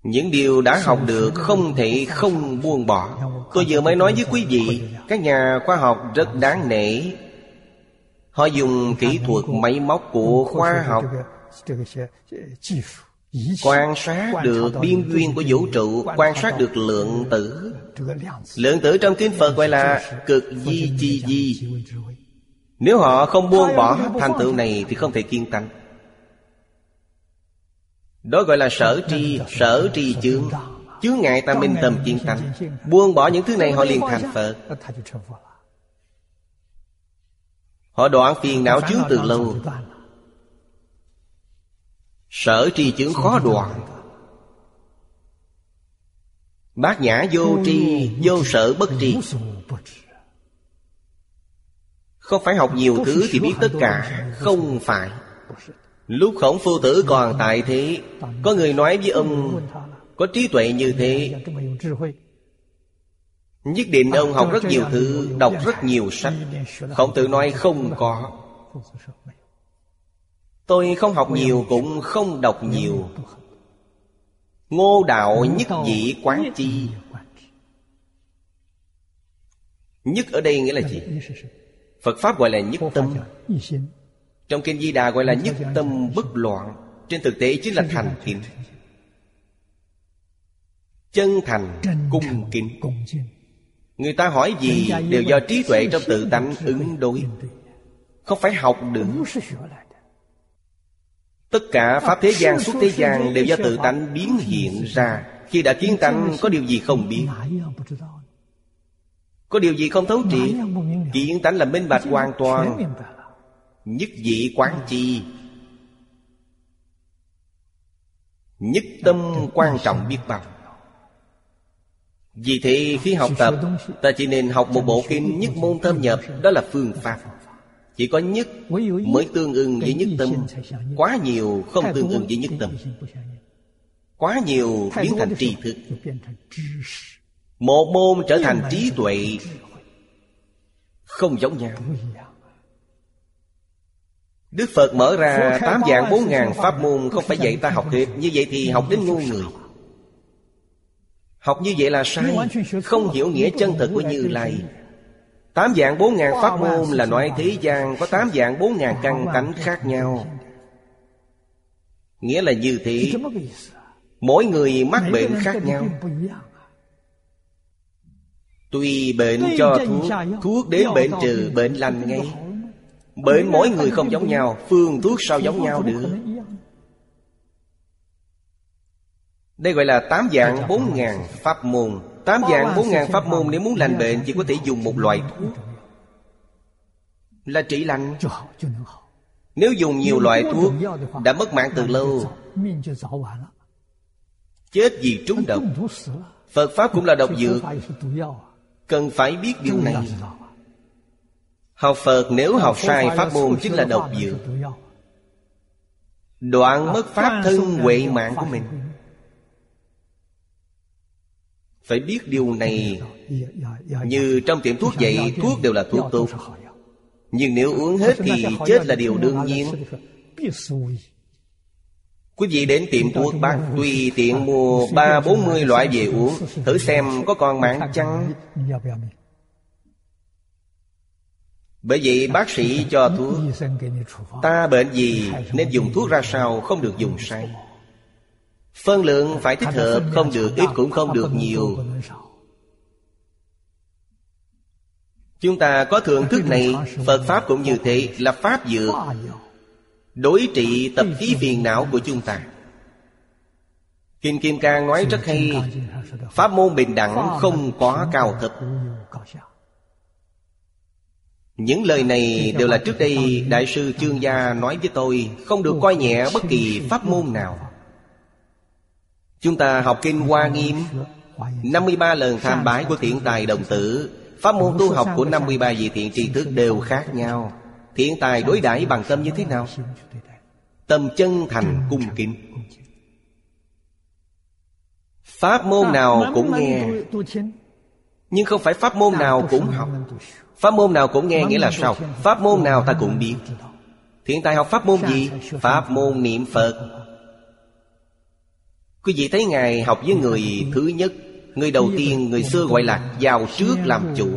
Những điều đã học được không thể không buông bỏ. Tôi vừa mới nói với quý vị Các nhà khoa học rất đáng nể. Họ dùng kỹ thuật máy móc của khoa học Quan sát được biên duyên của vũ trụ Quan sát được lượng tử。Lượng tử trong kinh Phật gọi là cực di chi di Nếu họ không buông bỏ thành tựu này Thì không thể kiên tánh. Đó gọi là sở tri Sở tri chướng. Chướng ngại ta minh tâm kiên tánh. Buông bỏ những thứ này họ liền thành Phật. Họ đoạn phiền não chướng từ lâu Sở tri chứng khó đoạn Bát nhã vô tri, Vô sở bất tri. Không phải học nhiều thứ thì biết tất cả. Không phải. Lúc khổng phu tử còn tại thế, Có người nói với ông, Có trí tuệ như thế. Nhất định ông học rất nhiều thứ, Đọc rất nhiều sách. Khổng tử nói, không có. Tôi không học nhiều cũng không đọc nhiều. Ngô đạo nhất dị quán chi. Nhất ở đây nghĩa là gì? Phật Pháp gọi là nhất tâm. Trong Kinh Di Đà gọi là nhất tâm bất loạn. Trên thực tế chính là thành tín Chân thành cung kính. Người ta hỏi gì đều do trí tuệ trong tự tánh ứng đối. Không phải học được Tất cả Pháp thế gian suốt thế gian Đều do tự tánh biến hiện ra. Khi đã kiến tánh, có điều gì không biết Có điều gì không thấu triệt? Kiến tánh là minh bạch hoàn toàn, Nhất dị quán chi Nhất tâm quan trọng biết bao. Vì thế khi học tập, Ta chỉ nên học một bộ kinh nhất môn thâm nhập, Đó là phương pháp chỉ có nhất mới tương ưng với nhất tâm. Quá nhiều không tương ưng với nhất tâm. Quá nhiều biến thành tri thức. Một môn trở thành trí tuệ Không giống nhau. Đức Phật mở ra tám dạng bốn ngàn pháp môn Không phải dạy ta học hết Như vậy thì học đến ngu người. Học như vậy là sai. Không hiểu nghĩa chân thật của Như Lai. Tám dạng bốn ngàn pháp môn là nói thế gian có tám dạng bốn ngàn căn tánh khác nhau. Nghĩa là như thế Mỗi người mắc bệnh khác nhau. Tùy bệnh cho thuốc Thuốc đến bệnh trừ bệnh lành ngay. Bệnh mỗi người không giống nhau Phương thuốc sao giống nhau được? Đây gọi là tám dạng bốn ngàn pháp môn Tám dạng bốn ngàn pháp môn Nếu muốn lành bệnh chỉ có thể dùng một loại. Thuốc Là trị lành. Nếu dùng nhiều loại thuốc Đã mất mạng từ lâu. Chết vì trúng độc. Phật Pháp cũng là độc dược. Cần phải biết điều này. Học Phật nếu học sai pháp môn chính là độc dược. Đoạn mất pháp thân huệ mạng của mình phải biết điều này Như trong tiệm thuốc vậy Thuốc đều là thuốc tốt. Nhưng nếu uống hết thì chết là điều đương nhiên. Quý vị đến tiệm thuốc bác Tùy tiện mua ba, bốn mươi loại về uống, Thử xem có còn mạng chăng. Bởi vậy bác sĩ cho thuốc, Ta bệnh gì, nên dùng thuốc ra sao Không được dùng sai. Phân lượng phải thích hợp Không được ít cũng không được nhiều. Chúng ta có thượng thức này Phật Pháp cũng như thế Là Pháp dược. Đối trị tập khí phiền não của chúng ta. Kinh Kim Cang nói rất hay. Pháp môn bình đẳng không có cao thấp. Những lời này đều là trước đây Đại sư Trương Gia nói với tôi Không được coi nhẹ bất kỳ pháp môn nào Chúng ta học Kinh Hoa Nghiêm 53 lần tham bái của thiện tài đồng tử. Pháp môn tu học của 53 vị thiện tri thức đều khác nhau. Thiện tài đối đãi bằng tâm như thế nào? Tâm chân thành cung kính. Pháp môn nào cũng nghe. Nhưng không phải pháp môn nào cũng học. Pháp môn nào cũng nghe nghĩa là sao? Pháp môn nào ta cũng biết. Thiện tài học pháp môn gì? Pháp môn niệm Phật Quý vị thấy Ngài học với người thứ nhất, Người đầu tiên, người xưa gọi là Vào trước làm chủ.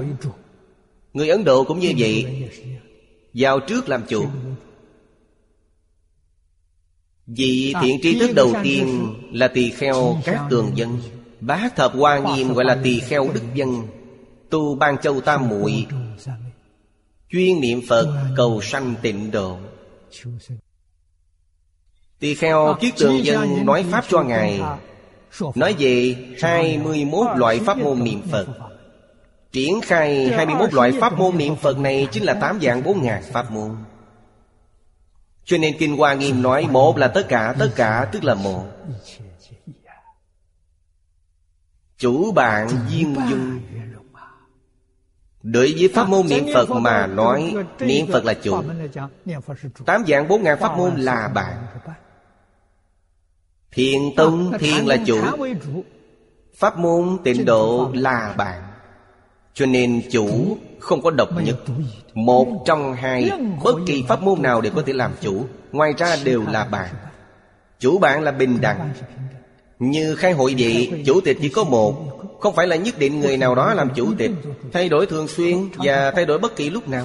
Người Ấn Độ cũng như vậy. Vào trước làm chủ. Vị thiện tri thức đầu tiên là tỳ kheo các tường dân. Bá thập hoa nghiêm gọi là tỳ kheo đức dân. Tu ban châu tam muội. Chuyên niệm Phật cầu sanh tịnh độ. Tỳ kheo kiết tường dân nói Pháp cho Ngài Nói về 21 loại pháp môn niệm Phật Triển khai 21 loại pháp môn niệm Phật này Chính là 8 dạng 4 ngàn pháp môn Cho nên Kinh Hoa Nghiêm nói Một là tất cả, tất cả tức là một Chủ bạn duyên dung Đối với pháp môn niệm Phật mà nói Niệm Phật là chủ Tám dạng bốn ngàn pháp môn là bạn Thiền tông thiền là chủ. Pháp môn tịnh độ là bạn. Cho nên chủ không có độc nhất. Một trong hai Bất kỳ pháp môn nào đều có thể làm chủ. Ngoài ra đều là bạn. Chủ bạn. Là bình đẳng. Như khai hội vậy Chủ tịch chỉ có một. Không phải là nhất định người nào đó làm chủ tịch Thay đổi thường xuyên Và thay đổi bất kỳ lúc nào.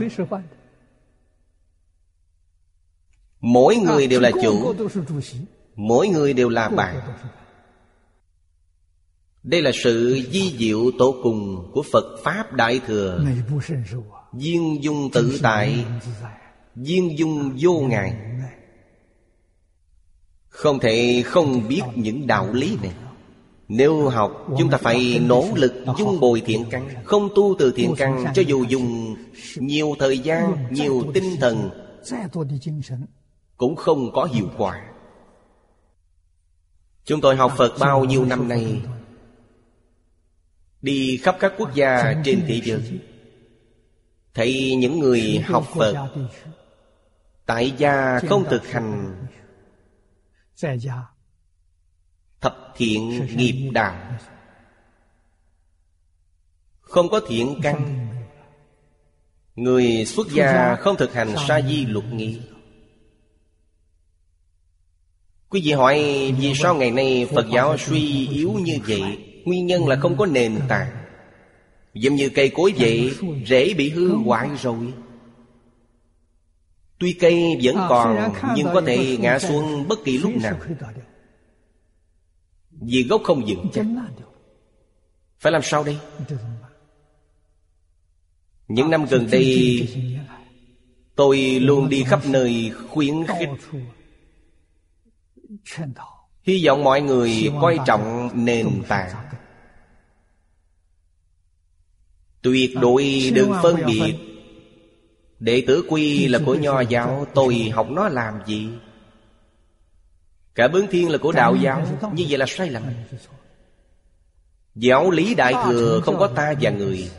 Mỗi người đều là chủ Mỗi người đều là bạn. Đây là sự di diệu tổ cùng Của Phật Pháp Đại Thừa. Duyên dung tự tại Duyên dung vô ngại Không thể không biết những đạo lý này. Nếu học chúng ta phải nỗ lực dung bồi thiện căn Không tu từ thiện căn Cho dù dùng nhiều thời gian, nhiều tinh thần Cũng không có hiệu quả Chúng tôi học Phật bao nhiêu năm nay? Đi khắp các quốc gia trên thế giới, Thấy những người học Phật Tại gia không thực hành, Thập thiện nghiệp đạo, Không có thiện căn. Người xuất gia không thực hành sa di luật nghi. Quý vị hỏi vì sao ngày nay Phật giáo suy yếu như vậy? Nguyên nhân là không có nền tảng. Giống như cây cối vậy, Rễ bị hư hoại rồi. Tuy cây vẫn còn, Nhưng có thể ngã xuống bất kỳ lúc nào. Vì gốc không vững chắc. Phải làm sao đây? Những năm gần đây, Tôi luôn đi khắp nơi khuyến khích Hy vọng mọi người coi trọng nền tảng. Tuyệt đối đừng phân biệt. Đệ tử quy là của nho giáo Tôi học nó làm gì? Cả bướng thiên là của đạo giáo Như vậy là sai lầm. Giáo lý đại thừa không có ta và người.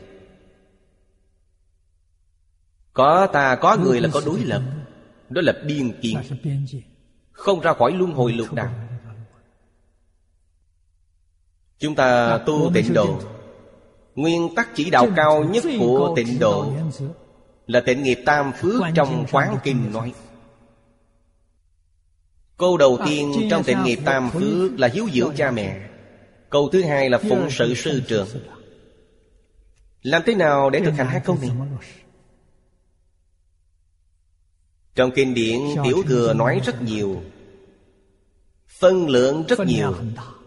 Có ta có người là có đối lập. Đó là biên kiến không ra khỏi luân hồi lục đạo Chúng ta tu tịnh độ. Nguyên tắc chỉ đạo cao nhất của tịnh độ Là tịnh nghiệp tam phước trong quán kinh nói. Câu đầu tiên trong tịnh nghiệp tam phước là hiếu dưỡng cha mẹ. Câu thứ hai là phụng sự sư trưởng. Làm thế nào để thực hành hai câu này? Trong kinh điển Tiểu Thừa nói rất nhiều Phân lượng rất nhiều.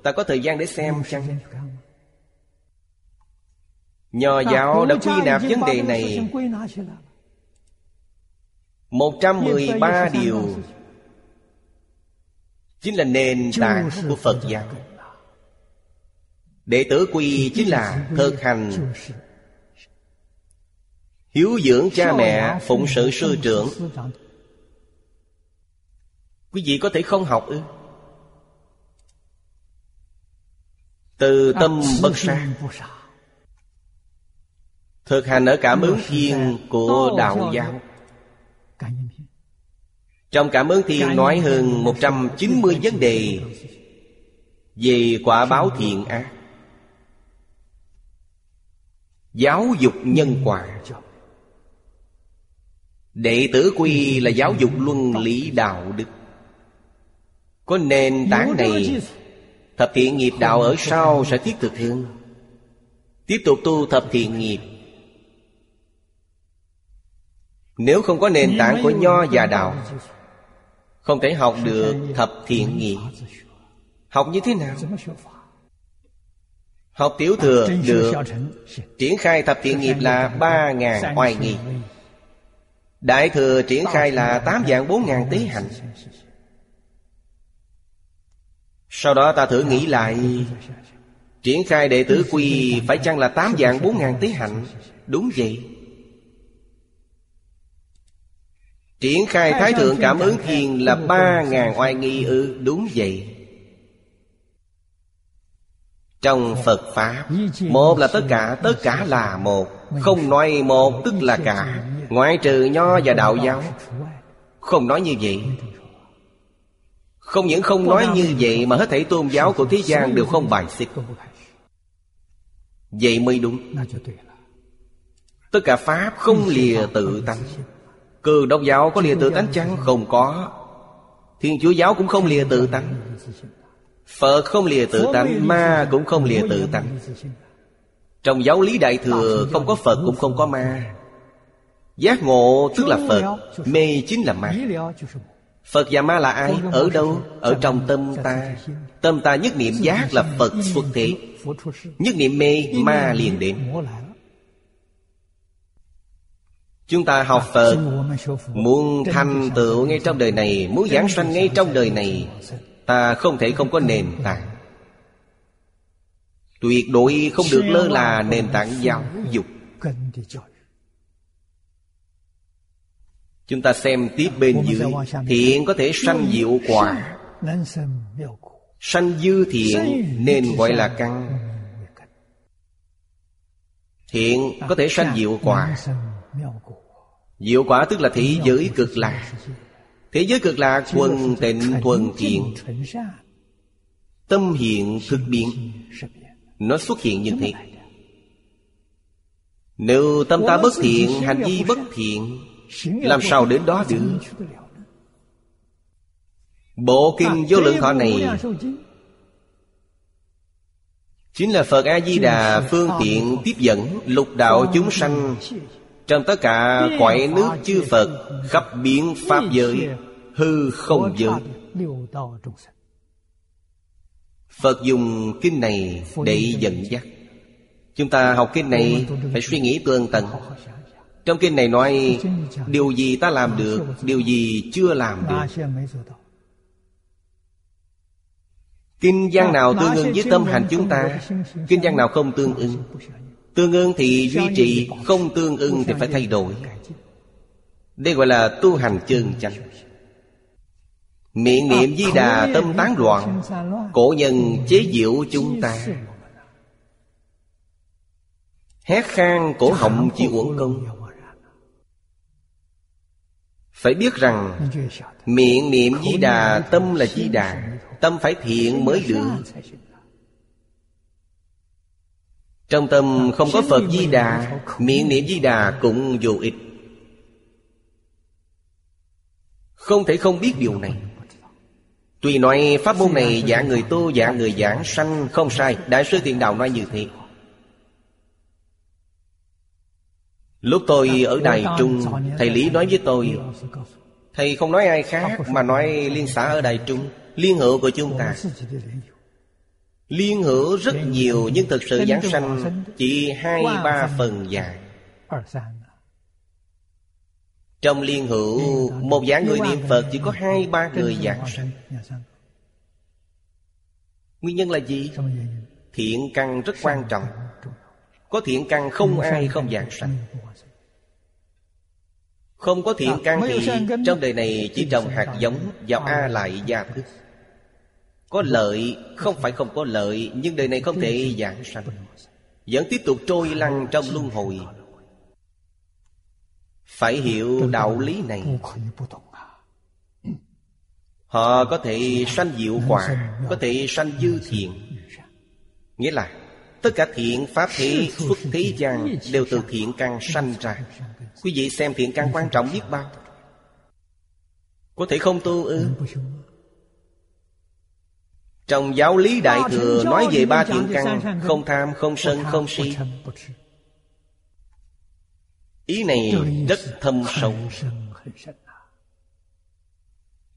Ta có thời gian để xem chăng? Nho giáo đã quy nạp vấn đề này. 113 điều Chính là nền tảng của Phật giáo. Đệ tử quy chính là thực hành. Hiếu dưỡng cha mẹ Phụng sự sư trưởng Quý vị có thể không học ư? Từ tâm bất sát. Thực hành ở cảm ứng thiên của đạo giáo. Trong cảm ứng thiên nói hơn 190 vấn đề Về quả báo thiện ác. Giáo dục nhân quả. Đệ tử quy là giáo dục luân lý đạo đức Có nền tảng này Thập thiện nghiệp đạo ở sau sẽ thiết thực hơn Tiếp tục tu thập thiện nghiệp. Nếu không có nền tảng của nho và đạo Không thể học được thập thiện nghiệp. Học như thế nào? Học tiểu thừa được Triển khai thập thiện nghiệp là ba ngàn oai nghi Đại thừa triển khai là tám dạng bốn ngàn tế hạnh sau đó ta thử nghĩ lại. Triển khai đệ tử quy Phải chăng là tám dạng bốn ngàn tế hạnh? Đúng vậy. Triển khai Thái Thượng Cảm ứng Thiền là ba ngàn oai nghi ư? Đúng vậy. Trong Phật Pháp Một là tất cả, tất cả là một. Không nói một tức là cả. Ngoại trừ Nho và Đạo Giáo. Không nói như vậy. Không những không nói như vậy Mà hết thảy tôn giáo của thế gian đều không bài xích. Vậy mới đúng. Tất cả Pháp không lìa tự tánh. Cường đốc giáo có lìa tự tánh chăng? Không có. Thiên chúa giáo cũng không lìa tự tánh. Phật không lìa tự tánh Ma cũng không lìa tự tánh. Trong giáo lý Đại Thừa Không có Phật cũng không có ma. Giác ngộ tức là Phật Mê chính là ma Phật và ma là ai? Ở đâu? Ở trong tâm ta. Tâm ta nhất niệm giác là Phật xuất thế Nhất niệm mê ma liền đến. Chúng ta học Phật. Muốn thành tựu ngay trong đời này Muốn giảng sanh ngay trong đời này Ta không thể không có nền tảng. Tuyệt đối không được lơ là nền tảng giáo dục Chúng ta xem tiếp bên dưới. Thiện có thể sanh diệu quả Sanh dư thiện nên gọi là căn. Thiện có thể sanh diệu quả Diệu quả tức là thế giới cực lạc. Thế giới cực lạc thuần tịnh thuần thiện. Tâm hiện thực biến. Nó xuất hiện như thế. Nếu tâm ta bất thiện Hành vi bất thiện Làm sao đến đó được? Bộ kinh vô lượng thọ này Chính. Là Phật A-di-đà phương tiện tiếp dẫn Lục đạo chúng sanh Trong tất cả cõi nước chư Phật Khắp biến Pháp giới Hư không giới. Phật dùng kinh này để dẫn dắt. Chúng ta học kinh này Phải suy nghĩ tương tận Trong kinh này nói Điều gì ta làm được Điều gì chưa làm được? Kinh văn nào tương ưng với tâm hành chúng ta? Kinh văn nào không tương ưng Tương ưng thì duy trì Không tương ưng thì phải thay đổi. Đây gọi là tu hành chân chánh. Miệng niệm di đà tâm tán loạn Cổ nhân chế diệu chúng ta. Hét khang cổ họng chỉ uổng công phải biết rằng, Miệng niệm di đà, tâm là di đà, Tâm phải thiện mới được. Trong tâm không có Phật Di Đà, Miệng niệm Di Đà cũng vô ích. Không thể không biết điều này. Tuy nói pháp môn này dạng người tu dạng người giảng sanh không sai, Đại sư Thiện Đạo nói như thế. Lúc tôi ở Đài Trung Thầy Lý nói với tôi Thầy không nói ai khác Mà nói liên xã ở Đài Trung Liên hữu của chúng ta. Liên hữu rất nhiều Nhưng thực sự giảng sanh Chỉ hai ba phần dài. Trong liên hữu Một giảng người niệm Phật Chỉ có hai ba người giảng. sanh Nguyên nhân là gì? Thiện căn rất quan trọng Có thiện căn không ai không giảng sanh. Không có thiện căn thì Trong đời này chỉ trồng hạt giống Vào A lại gia thức. Có lợi Không phải không có lợi Nhưng đời này không thể giảng sanh. Vẫn tiếp tục trôi lăn trong luân hồi. Phải hiểu đạo lý này. Họ có thể sanh diệu quả Có thể sanh dư thiện. Nghĩa là Tất cả thiện pháp thế xuất thế gian Đều từ thiện căn sanh ra. Quý vị xem thiện căn quan trọng biết bao? Có thể không tu ư? Trong giáo lý Đại Thừa Nói về ba thiện căn Không tham, không sân, không si. Ý này rất thâm sâu.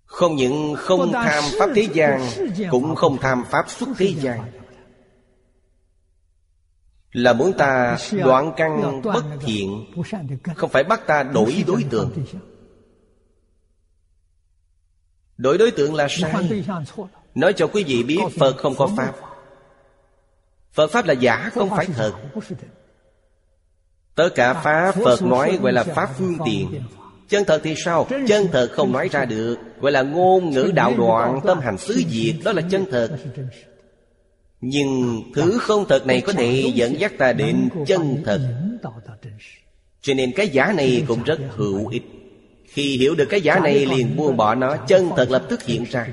không những không tham pháp thế gian Cũng không tham pháp xuất thế gian Là muốn ta đoạn căn bất thiện Không phải bắt ta đổi đối tượng. Đổi đối tượng là sai. Nói cho quý vị biết Phật không có Pháp. Phật Pháp là giả không phải thật. Tất cả Pháp Phật nói gọi là Pháp phương tiện. Chân thật thì sao? Chân thật không nói ra được. Gọi là ngôn ngữ đạo đoạn Tâm hành xứ diệt Đó là chân thật nhưng thứ không thật này có thể dẫn dắt ta đến chân thật. Cho nên cái giả này cũng rất hữu ích. Khi hiểu được cái giả này liền buông bỏ nó, Chân thật lập tức hiện ra.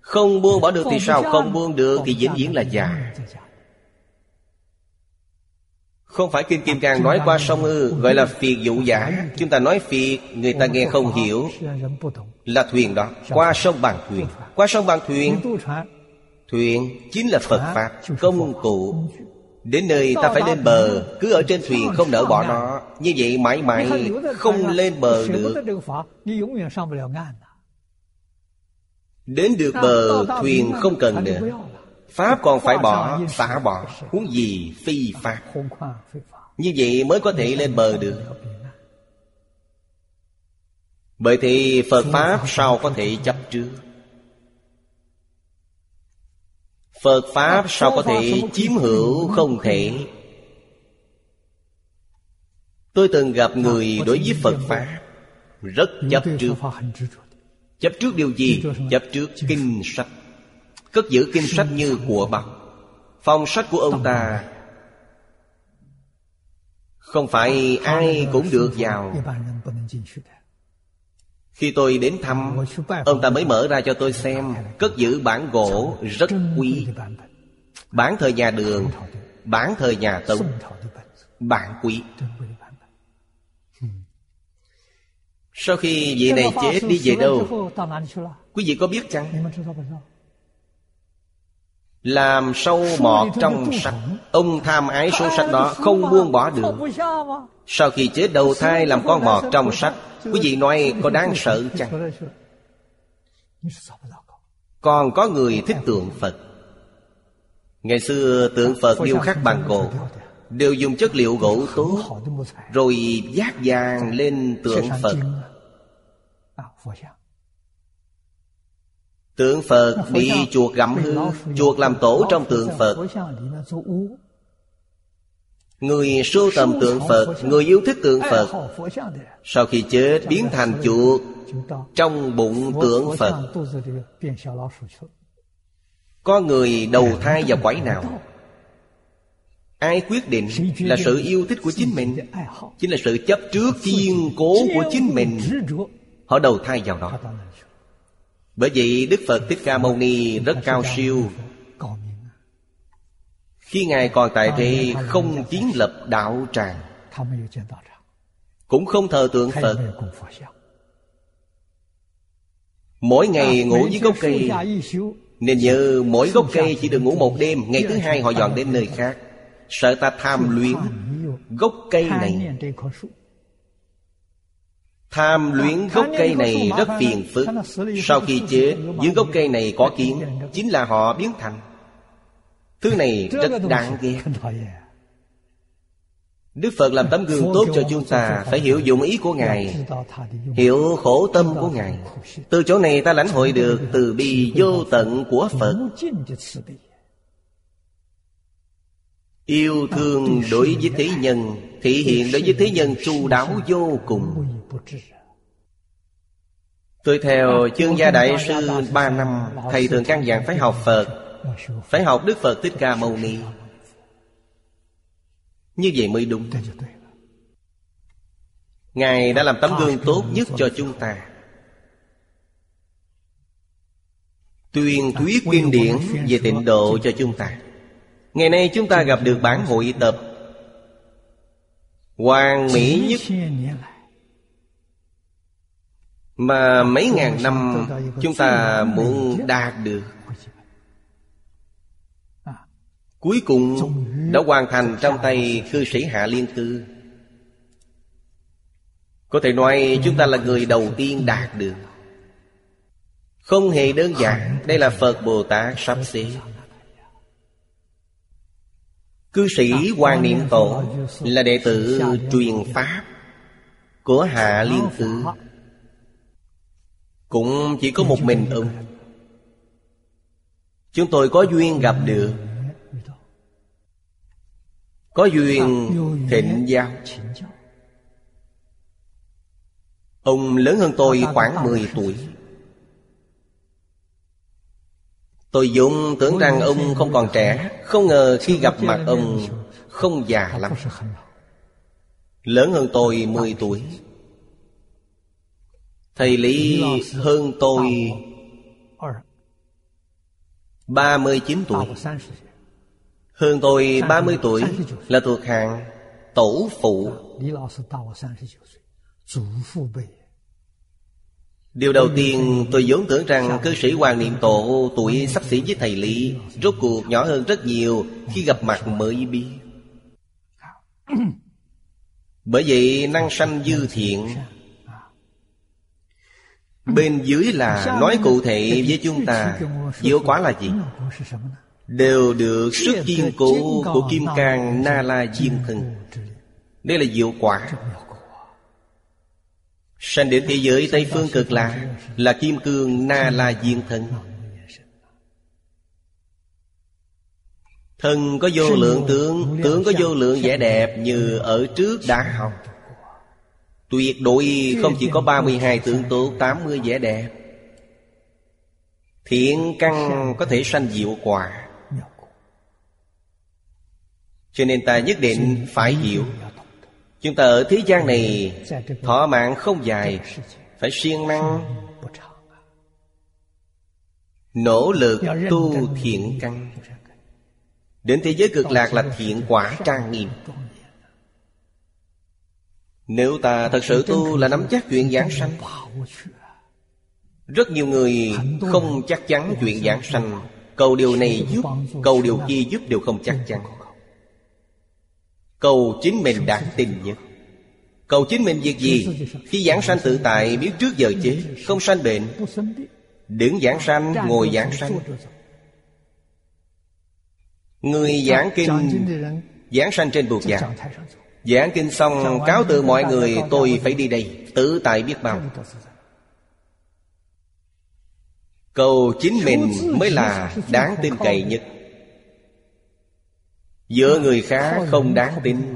Không buông bỏ được thì sao? Không buông được thì vĩnh viễn là giả. Không phải kim Kim càng nói qua sông ư, Gọi là phiệt dụ giả. Chúng ta nói phiệt Người ta nghe không hiểu. Là thuyền đó. Qua sông bằng thuyền. Qua sông bằng thuyền Thuyền chính là Phật Pháp Công cụ. Đến nơi ta phải lên bờ Cứ ở trên thuyền không nỡ bỏ nó. Như vậy mãi mãi không lên bờ được. Đến được bờ thuyền không cần nữa Pháp còn phải bỏ, xả bỏ Huống gì phi Pháp. Như vậy mới có thể lên bờ được. Bởi thì Phật Pháp sao có thể chấp trước Phật Pháp sao có thể chiếm hữu không thể? Tôi từng gặp người đối với Phật Pháp Rất chấp trước. Chấp trước điều gì? Chấp trước kinh sách. Cất giữ kinh sách như của báu Phong sách của ông ta Không phải ai cũng được vào khi tôi đến thăm, Ông ta mới mở ra cho tôi xem Cất giữ bản gỗ rất quý. Bản thời nhà đường, Bản thời nhà Tống, Bản quý. Sau khi vị này chết, đi về đâu? Quý vị có biết chăng? Làm sâu mọt trong sách Ông tham ái số sách đó Không buông bỏ được. Sau khi chết đầu thai làm con mọt trong sách, Quý vị nói có đáng sợ chăng? Còn có người thích tượng Phật. Ngày xưa tượng Phật điêu khắc bằng gỗ Đều dùng chất liệu gỗ tốt Rồi giác vàng lên tượng Phật. Tượng Phật bị chuột gặm hư, Chuột làm tổ trong tượng Phật. Người sưu tầm tượng Phật Người yêu thích tượng Phật. Sau khi chết biến thành chuột Trong bụng tượng Phật Có người đầu thai vào quái nào? Ai quyết định là sự yêu thích của chính mình? Chính là sự chấp trước kiên cố của chính mình. Họ đầu thai vào đó. Bởi vậy Đức Phật Thích Ca Mâu Ni rất cao siêu khi Ngài còn tại thế không kiến lập đạo tràng. Cũng không thờ tượng Phật. Mỗi ngày ngủ dưới gốc cây. Nên nhớ mỗi gốc cây chỉ được ngủ một đêm. Ngày thứ hai họ dọn đến nơi khác. Sợ ta tham luyến Gốc cây này. Tham luyến gốc cây này rất phiền phức. Sau khi chết Dưới gốc cây này có kiến, Chính là họ biến thành. Thứ này rất đáng ghét. Đức Phật làm tấm gương tốt cho chúng ta Phải hiểu dụng ý của Ngài Hiểu khổ tâm của Ngài. Từ chỗ này ta lãnh hội được Từ bi vô tận của Phật. Yêu thương đối với thế nhân Thể hiện đối với thế nhân chu đáo vô cùng. Tôi theo chương gia đại sư ba năm Thầy thường căn dặn phải học Phật phải học Đức Phật Thích Ca Mâu Ni. Như vậy mới đúng. Ngài đã làm tấm gương tốt nhất cho chúng ta. Tuyên thuyết kinh điển về tịnh độ cho chúng ta. Ngày nay chúng ta gặp được bản hội tập Hoàn mỹ nhất Mà mấy ngàn năm chúng ta muốn đạt được. Cuối cùng đã hoàn thành trong tay cư sĩ Hạ Liên Cư Có thể nói chúng ta là người đầu tiên đạt được. Không hề đơn giản Đây là Phật Bồ Tát sắp xếp. Cư sĩ Hoàng Niệm Tổ Là đệ tử truyền Pháp Của Hạ Liên Cư Cũng chỉ có một mình ông. Chúng tôi có duyên gặp được có duyên thịnh giao. Ông lớn hơn tôi khoảng 10 tuổi. Tôi vốn tưởng rằng ông không còn trẻ. Không ngờ khi gặp mặt ông, Không già lắm. Lớn hơn tôi 10 tuổi. Thầy Lý hơn tôi 39 tuổi. Hơn tôi 30 tuổi Là thuộc hàng tổ phụ. Điều đầu tiên tôi vốn tưởng rằng cư sĩ Hoàng Niệm Tổ tuổi sắp xỉ với thầy Lý Rốt cuộc nhỏ hơn rất nhiều khi gặp mặt mới biết. Bởi vậy năng sanh dư thiện. Bên dưới là nói cụ thể với chúng ta Diệu quả là gì? Đều được sức kiên cố của Kim Cang Na La Diên Thân Đây là diệu quả. Sanh đến thế giới Tây Phương cực lạ Là Kim Cương Na La Diên Thân Thân có vô lượng tướng Tướng có vô lượng vẻ đẹp Như ở trước đã. Học Tuyệt đối không chỉ có 32 tướng tốt 80 vẻ đẹp. Thiện căn có thể sanh diệu quả Cho nên ta nhất định phải hiểu. Chúng ta ở thế gian này Thọ mạng không dài Phải siêng năng Nỗ lực tu thiện căn. Đến thế giới cực lạc là thiện quả trang nghiêm. Nếu ta thật sự tu là nắm chắc chuyện giảng sanh. Rất nhiều người không chắc chắn chuyện giảng sanh. Cầu điều này giúp Cầu điều kia giúp đều không chắc chắn Cầu chính mình đáng tin nhất. Cầu chính mình việc gì? Khi giảng sanh tự tại, biết trước giờ chết Không sanh bệnh. Đứng giảng sanh, ngồi giảng sanh. Người giảng kinh, Giảng sanh trên buộc giảng Giảng kinh xong, cáo từ mọi người, Tôi phải đi đây, Tự tại biết bao. Cầu chính mình mới là đáng tin cậy nhất. Giữa người khác không đáng tin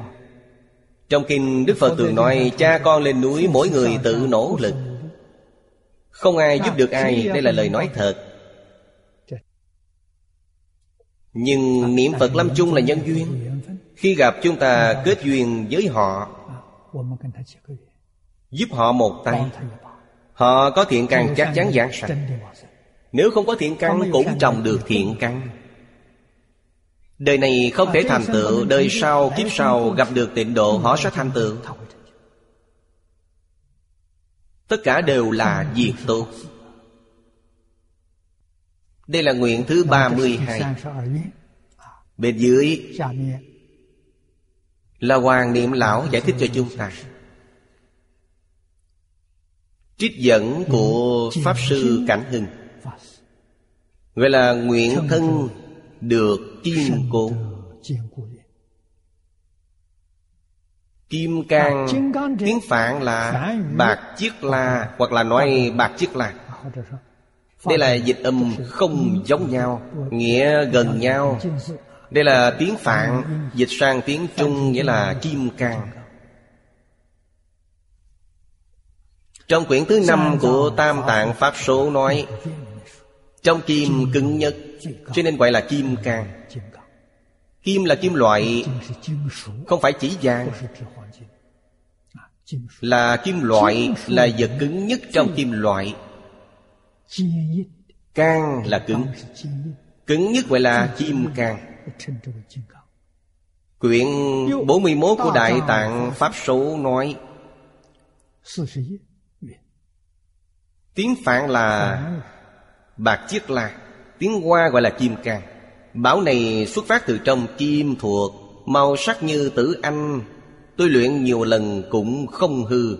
Trong kinh Đức Phật thường nói Cha con lên núi mỗi người tự nỗ lực Không ai giúp được ai Đây là lời nói thật Nhưng niệm Phật lâm chung là nhân duyên Khi gặp chúng ta kết duyên với họ Giúp họ một tay Họ có thiện căn chắc chắn giảng sanh Nếu không có thiện căn cũng trồng được thiện căn Đời này không thể thành tựu Đời sau kiếp sau gặp được tịnh độ Họ sẽ thành tựu Tất cả đều là việc tốt Đây là nguyện thứ 32 Bên dưới Là Hoàng Niệm Lão giải thích cho chúng ta Trích dẫn của Pháp Sư Cảnh Hưng Gọi là nguyện thân được kiên cố Kim cang Tiếng Phạn là bạc chiếc la Hoặc là nói bạc chiếc la Đây là dịch âm không giống nhau Nghĩa gần nhau Đây là tiếng Phạn Dịch sang tiếng Trung nghĩa là kim cang Trong quyển thứ năm của Tam Tạng Pháp Số nói trong kim cứng nhất, Cho nên gọi là kim cang. Kim là kim loại, Không phải chỉ vàng. Là kim loại Là vật cứng nhất trong kim loại. Can là cứng. Cứng nhất gọi là kim can Quyển 41 của Đại Tạng Pháp Số nói, Tiếng Phạn là Bạc chiếc la, Tiếng Hoa gọi là kim cang Bảo này xuất phát từ trong kim thuộc, Màu sắc như tử anh. Tôi luyện nhiều lần cũng không hư.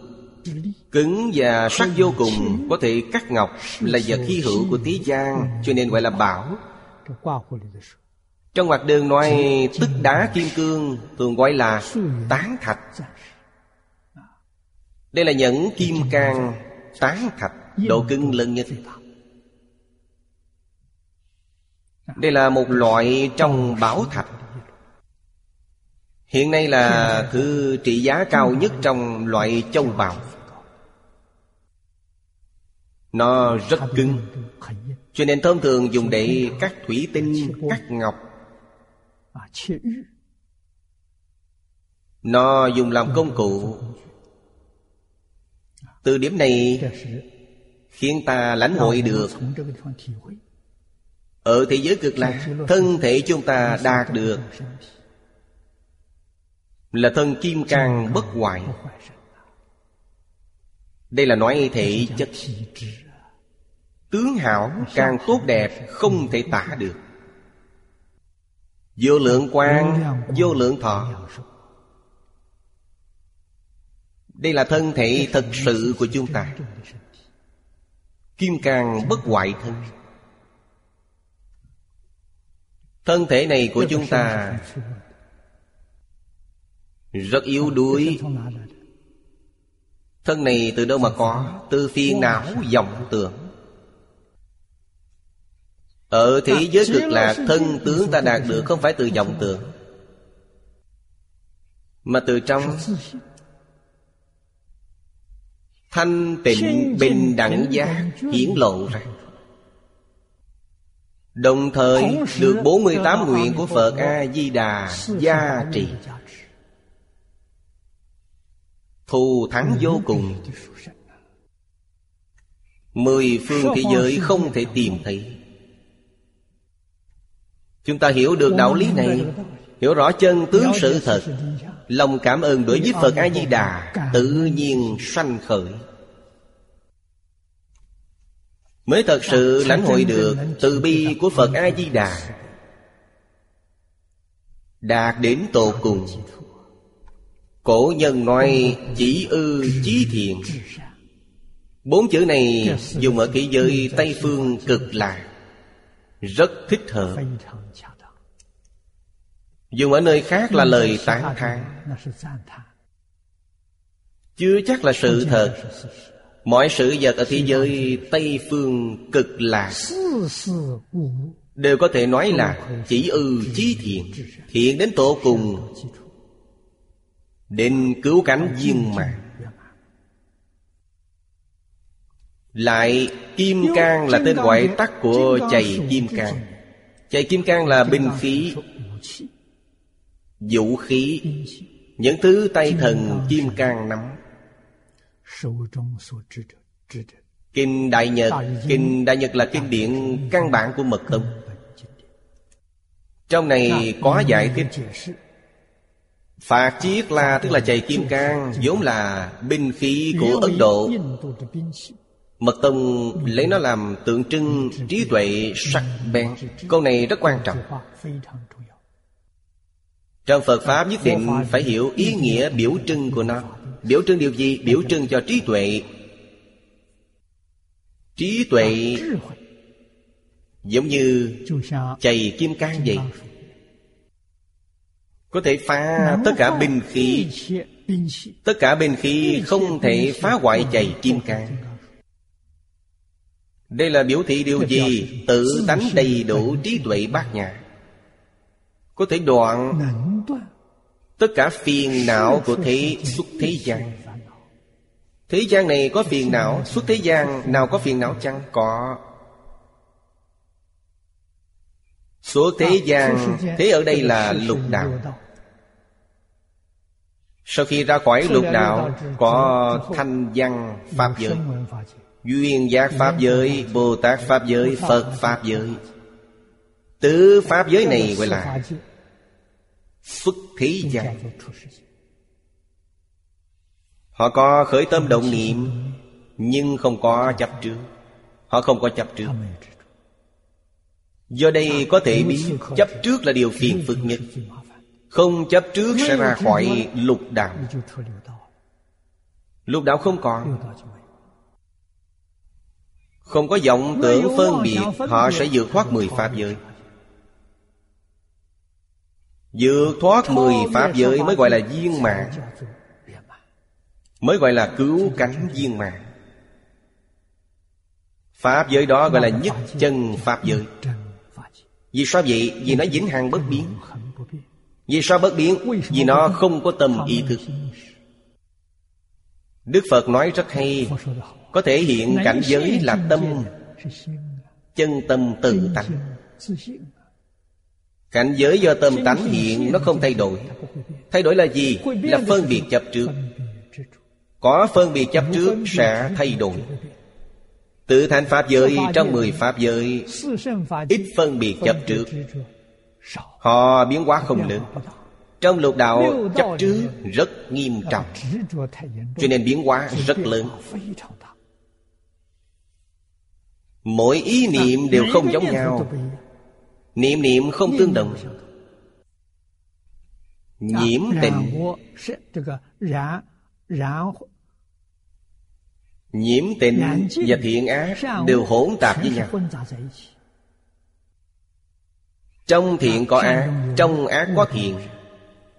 Cứng và sắc vô cùng, Có thể cắt ngọc Là vật hy hữu của Tý Giang, Cho nên gọi là bảo. Trong hoạt đường nói Tức đá kim cương, Thường gọi là tán thạch. Đây là những kim cang Tán thạch, Độ cứng lớn nhất. Đây là một loại trong bảo thạch. Hiện nay là thứ trị giá cao nhất trong loại châu bào. Nó rất cứng Cho nên thông thường dùng để cắt thủy tinh, cắt ngọc. Nó dùng làm công cụ. Từ điểm này Khiến ta lãnh hội được Ừ, Ở thế giới cực lạc Thân thể chúng ta đạt được. Là thân kim cang bất hoại. Đây là nói thể chất. Tướng hảo càng tốt đẹp Không thể tả được. Vô lượng quan Vô lượng thọ. Đây là thân thể thật sự của chúng ta. Kim càng bất hoại thân. Thân thể này của chúng ta Rất yếu đuối. Thân này từ đâu mà có? Từ phiền não vọng tưởng. Ở thế giới cực lạc Thân tướng ta đạt được không phải từ vọng tưởng. Mà từ trong Thanh tịnh bình đẳng giác hiển lộ ra Đồng thời được 48 nguyện của Phật A-di-đà gia trì. Thù thắng vô cùng. Mười phương thế giới không thể tìm thấy. Chúng ta hiểu được đạo lý này Hiểu rõ chân tướng sự thật. Lòng cảm ơn đối với Phật A-di-đà Tự nhiên sanh khởi Mới thật sự lãnh hội được Từ bi của Phật A-di-đà. Đạt đến tổ cùng, Cổ nhân nói chỉ ư, chí thiện. Bốn chữ này dùng ở kỹ giới Tây Phương cực lạc Rất thích hợp. Dùng ở nơi khác là lời tán thán. Chưa chắc là sự thật. Mọi sự vật ở thế giới Tây Phương cực lạc Đều có thể nói là Chỉ ư chí thiện Thiện đến tổ cùng. Đến cứu cánh viên mạng Lại Kim Cang là tên gọi tắt của chày Kim Cang. Chày. Kim Cang là binh khí. Vũ khí. Những thứ tay thần Kim Cang nắm Kinh Đại Nhật Kinh Đại Nhật là kinh điển căn bản của Mật Tông. Trong này có giải thích. Phạt chiết là tức là chày kim cang vốn là binh khí của Ấn Độ. Mật tông lấy nó làm tượng trưng trí tuệ sắc bén. Câu này rất quan trọng. Trong Phật Pháp nhất định phải hiểu ý nghĩa biểu trưng của nó Biểu trưng điều gì? Biểu trưng cho trí tuệ. Trí tuệ Giống như chày kim cang vậy. Có thể phá tất cả binh khí. Tất cả binh khí không thể phá hoại chày kim cang. Đây là biểu thị điều gì? Tự tánh đầy đủ trí tuệ bát nhã Có thể đoạn Tất cả phiền não của thế xuất thế gian. Thế gian này có phiền não, Xuất thế gian nào có phiền não chăng? Có. Số thế gian, Thế ở đây là lục đạo. Sau khi ra khỏi lục đạo, Có thanh văn, Pháp giới. Duyên giác Pháp giới, Bồ Tát Pháp giới, Phật Pháp giới. Tứ Pháp giới này gọi là Xuất thế gian. Họ có khởi tâm động niệm Nhưng không có chấp trước. Họ không có chấp trước. Do đây có thể biết Chấp trước là điều phiền phức nhất. Không chấp trước sẽ ra khỏi lục đạo. Lục đạo không còn. Không có vọng tưởng phân biệt Họ sẽ vượt thoát mười pháp giới Vượt thoát mười pháp giới mới gọi là viên mạng Mới gọi là cứu cánh viên mạng Pháp giới đó gọi là nhất chân Pháp giới. Vì sao vậy? Vì nó vĩnh hằng bất biến. Vì sao bất biến? Vì nó không có tâm ý thức. Đức Phật nói rất hay. Có thể hiện cảnh giới là tâm Chân tâm tự tánh Cảnh giới do tâm tánh hiện Nó không thay đổi. Thay đổi là gì? Là phân biệt chấp trước. Có phân biệt chấp trước sẽ thay đổi. Tự thành Pháp giới, trong mười Pháp giới, Ít phân biệt chấp trước. Họ biến hóa không lớn. Trong lục đạo, chấp trước rất nghiêm trọng. Cho nên biến hóa rất lớn. Mỗi ý niệm đều không giống nhau. Niệm niệm không tương đồng. Nhiễm tình. Nhiễm tình và thiện ác Đều hỗn tạp với nhau. Trong thiện có ác Trong ác có thiện.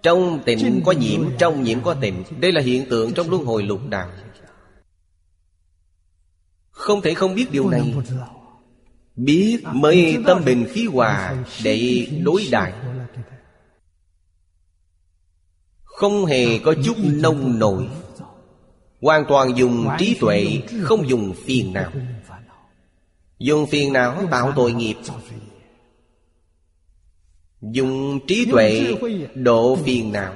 Trong tình có nhiễm Trong nhiễm có tình. Đây là hiện tượng trong luân hồi lục đạo. Không thể không biết điều này Biết mới tâm bình khí hòa Để đối đại. Không hề có chút nông nổi. Hoàn toàn dùng trí tuệ, Không dùng phiền não. Dùng phiền não tạo tội nghiệp. Dùng trí tuệ độ phiền não.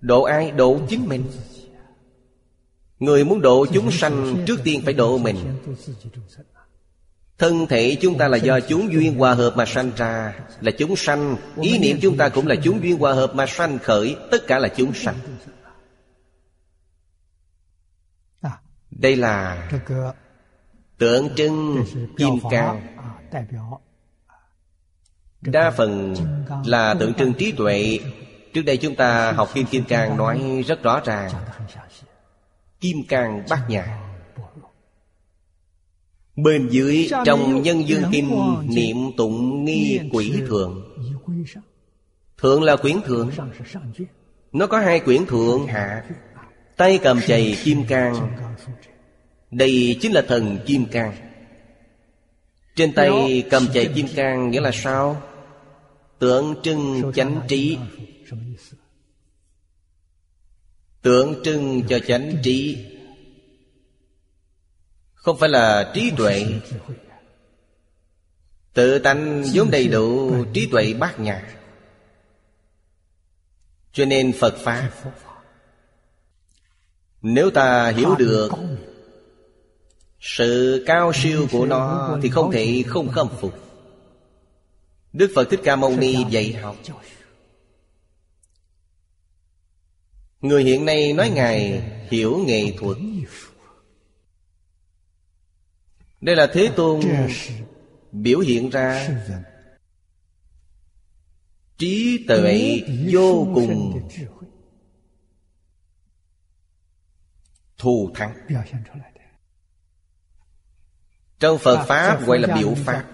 Độ ai? Độ chính mình. Người muốn độ chúng sanh, Trước tiên phải độ mình. Thân thể chúng ta là do chúng duyên hòa hợp mà sanh ra Là chúng sanh. Ý niệm chúng ta cũng là chúng duyên hòa hợp mà sanh khởi Tất cả là chúng sanh. Đây là tượng trưng kim cang. Đa phần là tượng trưng trí tuệ. Trước đây chúng ta học Kim Kim Cang nói rất rõ ràng. Kim Cang bát nhã Bên dưới trong nhân dương kim niệm tụng nghi quỷ thượng Thượng là quyển thượng Nó có hai quyển thượng hạ. Tay cầm chày kim cang. Đây chính là thần kim cang. Trên tay cầm chày kim cang nghĩa là sao? Tượng trưng chánh trí. Tượng trưng cho chánh trí không phải là trí tuệ. Tự tánh vốn đầy đủ trí tuệ bát nhã Cho nên Phật Pháp Nếu ta hiểu được Sự cao siêu của nó Thì không thể không khâm phục. Đức Phật Thích Ca Mâu Ni dạy học. Người hiện nay nói Ngài hiểu nghệ thuật. Đây là Thế Tôn biểu hiện ra. Trí tuệ vô cùng thù thắng. Trong phật pháp gọi là biểu pháp.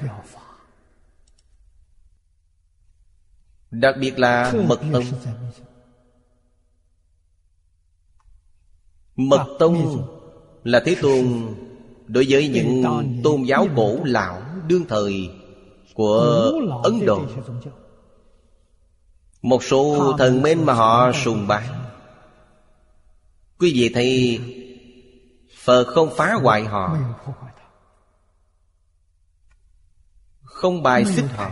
Đặc biệt là mật tông. Mật tông là thế tôn đối với những tôn giáo cổ lão đương thời của ấn độ. một số thần minh mà họ sùng bái. Quý vị thấy phật không phá hoại họ. không bài xích họ.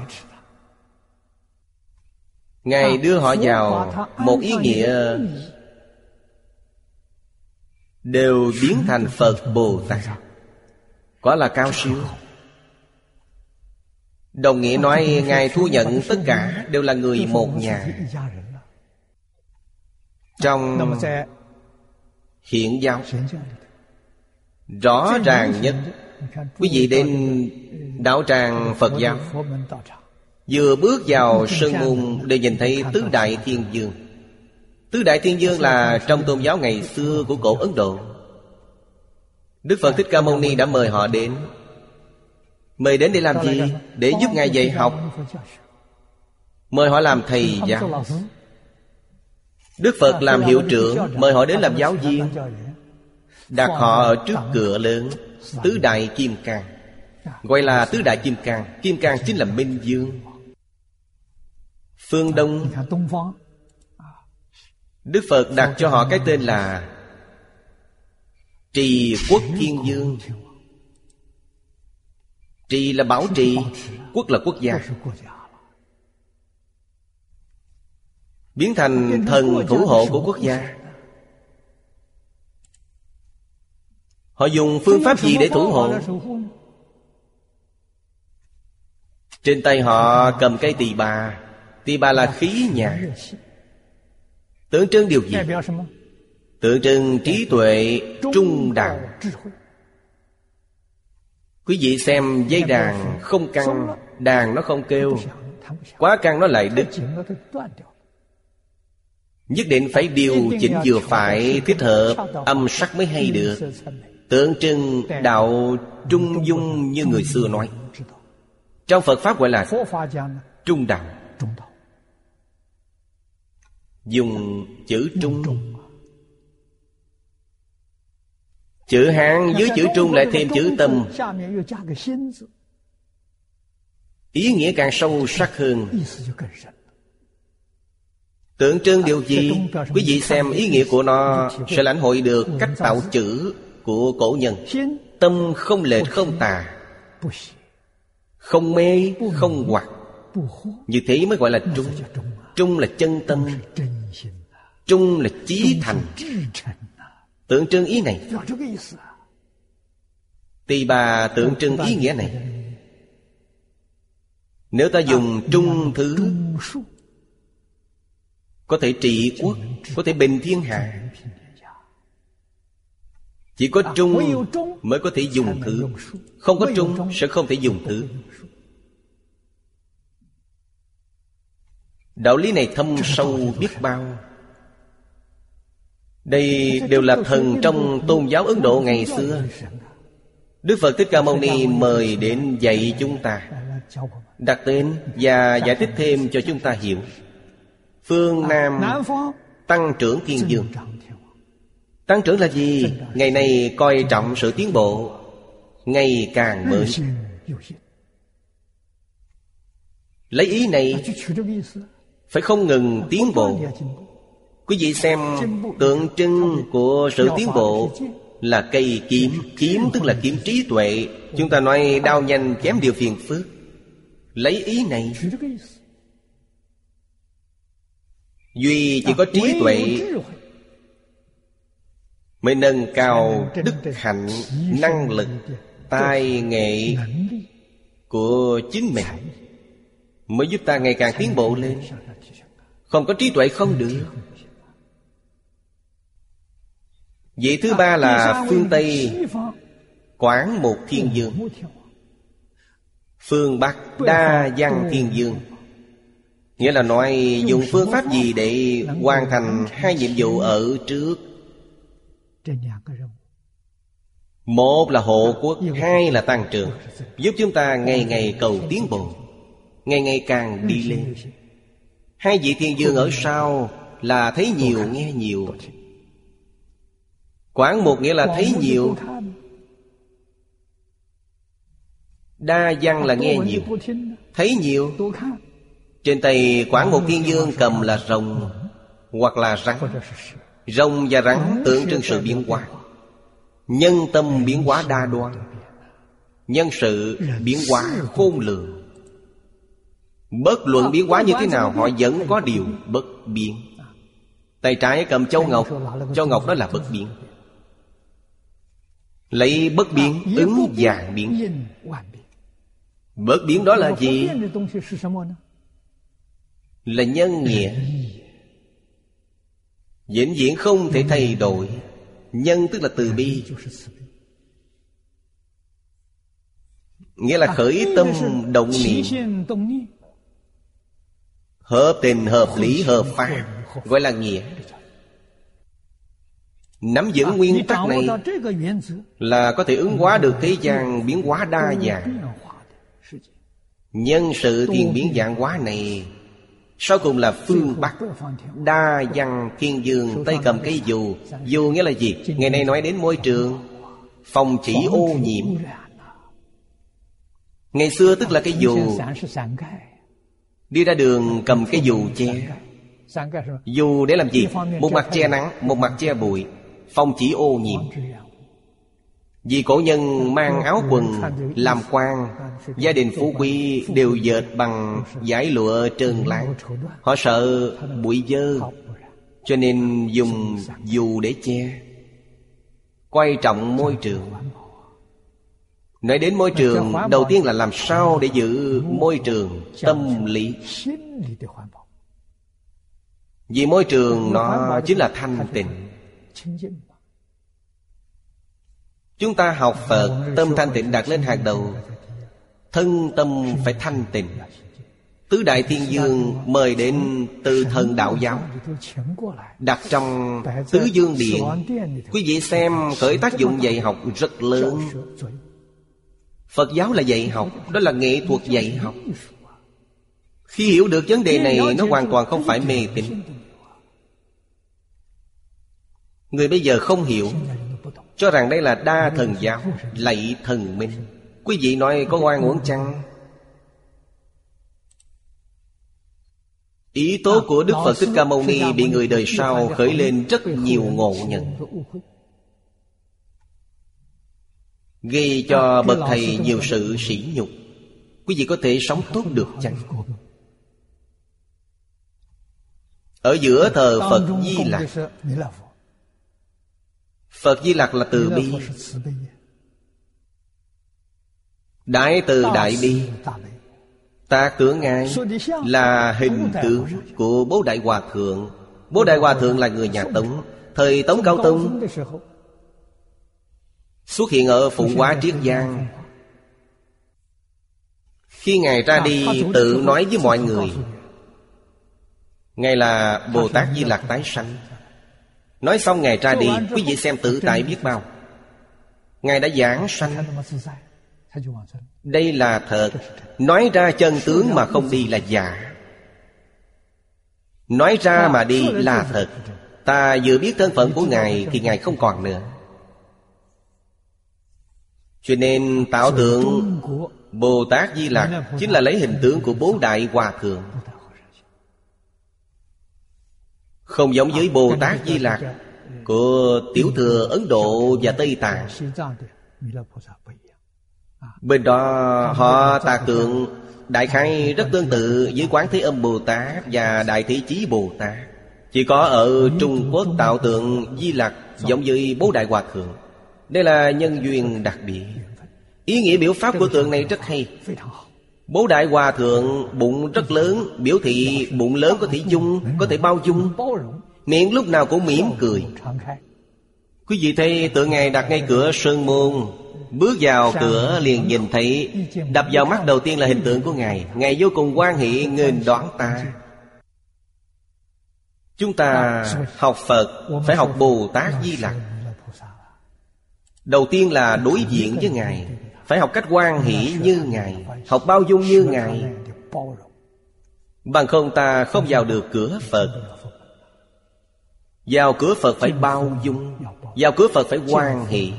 ngài đưa họ vào một ý nghĩa đều biến thành phật bồ tát quả là cao siêu. Đồng nghĩa nói Ngài thu nhận tất cả đều là người một nhà. Trong hiện giáo, Rõ ràng nhất, Quý vị đến đạo tràng Phật giáo, Vừa bước vào sân môn Đều nhìn thấy Tứ Đại Thiên Dương Tứ Đại Thiên Dương là trong tôn giáo ngày xưa của cổ Ấn Độ. Đức Phật Thích Ca Mâu Ni đã mời họ đến. Mời đến để làm gì? Để giúp Ngài dạy học. Mời họ làm thầy giáo. Đức Phật làm hiệu trưởng, Mời họ đến làm giáo viên. Đặt họ ở trước cửa lớn, Tứ Đại Kim Cang. Gọi là Tứ Đại Kim Cang. Kim Cang chính là Minh Dương. Phương Đông. Đức Phật đặt cho họ cái tên là Trì Quốc Thiên Dương. Trì là bảo trì, Quốc là quốc gia. Biến thành thần thủ hộ của quốc gia. Họ dùng phương pháp gì để thủ hộ? Trên tay họ cầm cây tỳ bà. Tỳ bà là khí nhà Tượng trưng điều gì? Tượng trưng trí tuệ trung đẳng. Quý vị xem dây đàn không căng, Đàn nó không kêu. Quá căng nó lại đứt. Nhất định phải điều chỉnh vừa phải, Thích hợp, âm sắc mới hay được. Tượng trưng đạo trung dung như người xưa nói. Trong Phật Pháp gọi là Trung đạo Dùng chữ trung. Chữ Hán dưới chữ Trung lại thêm chữ Tâm. Ý nghĩa càng sâu sắc hơn. Tượng trưng điều gì? Quý vị xem ý nghĩa của nó Sẽ lãnh hội được cách tạo chữ Của cổ nhân. Tâm không lệch không tà. Không mê không hoặc. Như thế mới gọi là trung. Trung là chân tâm. Trung là chí thành Tượng trưng ý này. Tỳ bà tượng trưng ý nghĩa này. Nếu ta dùng trung thứ, Có thể trị quốc, Có thể bình thiên hạ. Chỉ có trung mới có thể dùng thứ. Không có trung sẽ không thể dùng thứ. Đạo lý này thâm sâu biết bao đây đều là thần trong tôn giáo Ấn Độ ngày xưa. Đức Phật Thích Ca Mâu Ni mời đến dạy chúng ta, Đặt tên và giải thích thêm cho chúng ta hiểu. Phương Nam Tăng trưởng Thiên Dương. Tăng trưởng là gì? Ngày nay coi trọng sự tiến bộ, Ngày càng mới. Lấy ý này, Phải không ngừng tiến bộ. Quý vị xem tượng trưng của sự tiến bộ Là cây kiếm Kiếm tức là kiếm trí tuệ. Chúng ta nói đau nhanh chém điều phiền phức. Lấy ý này. Duy chỉ có trí tuệ Mới nâng cao đức hạnh, Năng lực, Tai nghệ Của chính mình, Mới giúp ta ngày càng tiến bộ lên. Không có trí tuệ không được. Vị thứ ba là phương Tây Quảng một thiên dương Phương Bắc đa văn thiên dương Nghĩa là nói dùng phương pháp gì để hoàn thành hai nhiệm vụ ở trước? Một là hộ quốc, hai là tăng trưởng Giúp chúng ta ngày ngày cầu tiến bộ Ngày ngày càng đi lên. Hai vị thiên dương ở sau là thấy nhiều nghe nhiều. Quảng một nghĩa là thấy nhiều. Đa văn là nghe nhiều. Thấy nhiều. Trên tay quảng một thiên dương cầm là rồng Hoặc là rắn. Rồng và rắn tượng trưng sự biến hóa. Nhân tâm biến hóa đa đoan. Nhân sự biến hóa khôn lường. Bất luận biến hóa như thế nào Họ vẫn có điều bất biến. Tay trái cầm châu Ngọc. Châu Ngọc đó là bất biến. Lấy bất biến ứng dạng biến. Bất biến đó là gì? Là nhân nghĩa. Diễn diễn không thể thay đổi. Nhân tức là từ bi. Nghĩa là khởi tâm động niệm. Hợp tình, hợp lý, hợp pháp Gọi là nghĩa nắm giữ nguyên tắc này là có thể ứng hóa được thế gian biến hóa đa dạng. nhân sự thiên biến dạng hóa này sau cùng là phương Bắc Đa văn thiên dương tay cầm cây dù. Dù nghĩa là gì? Ngày nay nói đến môi trường Phòng chỉ ô nhiễm. Ngày xưa tức là cái dù. Đi ra đường cầm cái dù che. Dù để làm gì? Một mặt che nắng, một mặt che bụi phong chỉ ô nhiễm vì cổ nhân mang áo quần làm quan, Gia đình phú quý đều dệt bằng giải lụa trơn láng. Họ sợ bụi dơ, Cho nên dùng dù để che, quay trọng môi trường. Nói đến môi trường, Đầu tiên là làm sao để giữ môi trường tâm lý? Vì môi trường nó chính là thanh tịnh. Chúng ta học Phật Tâm thanh tịnh đặt lên hàng đầu Thân tâm phải thanh tịnh Tứ Đại Thiên Dương mời đến từ thần đạo giáo Đặt trong Tứ Dương Điện Quý vị xem khởi tác dụng dạy học rất lớn Phật giáo là dạy học Đó là nghệ thuật dạy học Khi hiểu được vấn đề này Nó hoàn toàn không phải mê tín Người bây giờ không hiểu Cho rằng đây là đa thần giáo Lạy thần minh. Quý vị nói có oan uổng chăng? Ý tố của Đức Phật Thích Ca Mâu Ni Bị người đời sau khởi lên rất nhiều ngộ nhận. Gây cho bậc thầy nhiều sự sỉ nhục. Quý vị có thể sống tốt được chăng? Ở giữa thờ Phật Di Lạc Phật Di Lặc là từ bi. Đại từ đại bi. Ta tưởng ngài là hình tượng của Bố Đại Hòa Thượng. Bố Đại Hòa Thượng là người nhà Tống Thời Tống Cao Tông. Xuất hiện ở Phụng Hóa Triết Giang. Khi Ngài ra đi tự nói với mọi người Ngài là Bồ Tát Di Lặc Tái Sanh. Nói xong Ngài ra đi Quý vị xem tự tại biết bao. Ngài đã giảng sanh. Đây là thật. Nói ra chân tướng mà không đi là giả. Nói ra mà đi là thật. Ta vừa biết thân phận của Ngài Thì Ngài không còn nữa. Cho nên tạo tượng Bồ Tát Di Lạc Chính là lấy hình tướng của bố đại hòa thượng. Không giống với Bồ Tát Di Lạc Của Tiểu Thừa Ấn Độ và Tây Tạng. Bên đó họ tạc tượng Đại Khai rất tương tự với Quán Thế Âm Bồ Tát Và Đại Thế Chí Bồ Tát. Chỉ có ở Trung Quốc tạo tượng Di Lặc Giống với Bố Đại Hòa Thượng. Đây là nhân duyên đặc biệt. Ý nghĩa biểu pháp của tượng này rất hay. Bố Đại Hòa Thượng bụng rất lớn, Biểu thị bụng lớn có thể dung Có thể bao dung Miệng lúc nào cũng mỉm cười. Quý vị thấy tượng Ngài đặt ngay cửa Sơn Môn, Bước vào cửa liền nhìn thấy, Đập vào mắt đầu tiên là hình tượng của Ngài. Ngài vô cùng quan hệ nghênh đoán ta. Chúng ta học Phật, Phải học Bồ Tát Di Lặc. Đầu tiên là đối diện với Ngài. Phải học cách quan hỷ như Ngài, Học bao dung như Ngài. Bằng không ta không vào được cửa Phật. Vào cửa Phật phải bao dung, Vào cửa Phật phải quan hỷ.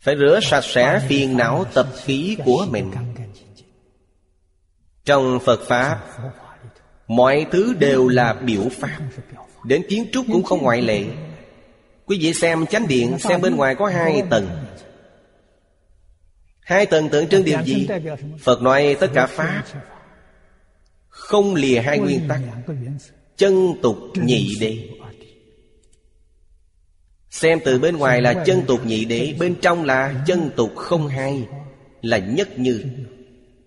Phải rửa sạch sẽ phiền não tập khí của mình. Trong Phật Pháp, Mọi thứ đều là biểu pháp. Đến kiến trúc cũng không ngoại lệ. Quý vị xem chánh điện Xem bên ngoài có hai tầng. Hai tầng tượng trưng điều gì? Phật nói tất cả Pháp. Không lìa hai nguyên tắc. Chân tục nhị đế. Xem từ bên ngoài là chân tục nhị đế Bên trong là chân tục không hai Là nhất như.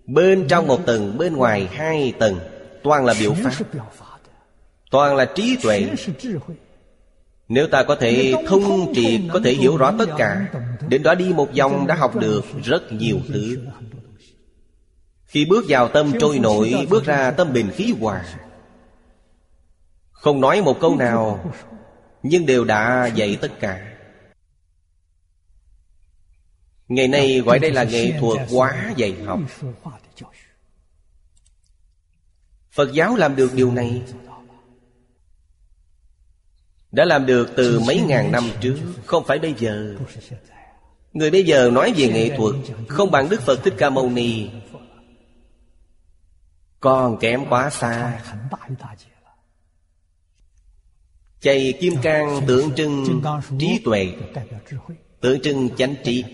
Bên trong một tầng Bên ngoài hai tầng. Toàn là biểu pháp. Toàn là trí tuệ Nếu ta có thể thông triệt Có thể hiểu rõ tất cả. Đến đó đi một vòng đã học được Rất nhiều thứ. Khi bước vào tâm trôi nổi Bước ra tâm bình khí hòa. Không nói một câu nào Nhưng đều đã dạy tất cả. Ngày nay gọi đây là nghệ thuật quá dạy học. Phật giáo làm được điều này đã làm được từ mấy ngàn năm trước Không phải bây giờ. Người bây giờ nói về nghệ thuật Không bằng Đức Phật Thích Ca Mâu Ni. Còn kém quá xa. Chày kim cang tượng trưng trí tuệ Tượng trưng chánh trí.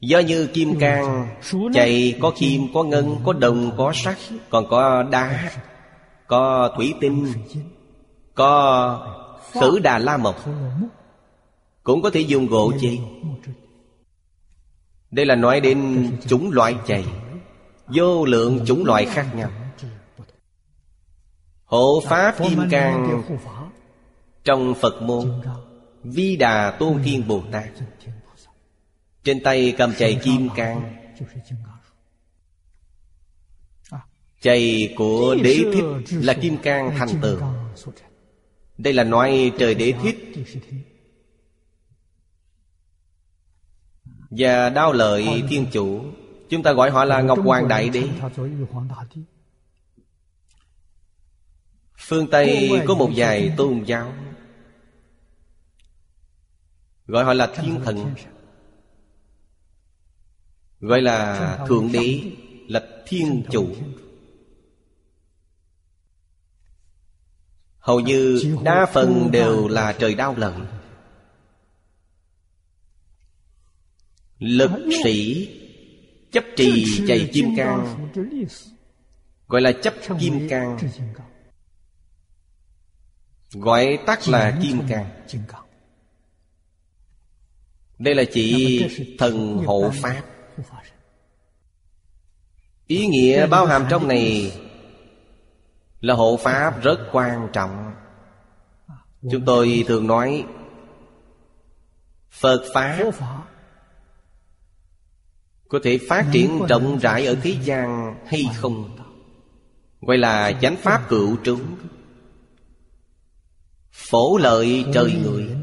Do như kim cang Chày có kim, có ngân, có đồng, có sắt Còn có đá Có thủy tinh Có khử đà la mộc. Cũng có thể dùng gỗ chê Đây là nói đến chủng loại chày. Vô lượng chủng loại khác nhau. Hộ Pháp Kim Cang Trong Phật môn, Vi Đà Tôn Thiên Bồ Tát. Trên tay cầm chày kim cang. Chày của đế thích là kim cang thành tường đây là nói trời đế thích Và đao lợi thiên chủ. Chúng ta gọi họ là Ngọc Hoàng Đại Đế. Phương Tây có một vài tôn giáo. Gọi họ là thiên thần. Gọi là Thượng Đế, Là Thiên Chủ. Hầu như đa phần đều là trời đau lợi Lực sĩ Chấp trì chạy kim cang Gọi là chấp kim cang. Gọi tắt là kim cang. Đây là chỉ thần hộ pháp. Ý nghĩa bao hàm trong này là hộ pháp rất quan trọng. Chúng tôi thường nói, Phật Pháp Có thể phát triển rộng rãi ở thế gian hay không? Gọi là chánh pháp cựu chúng Phổ lợi trời người.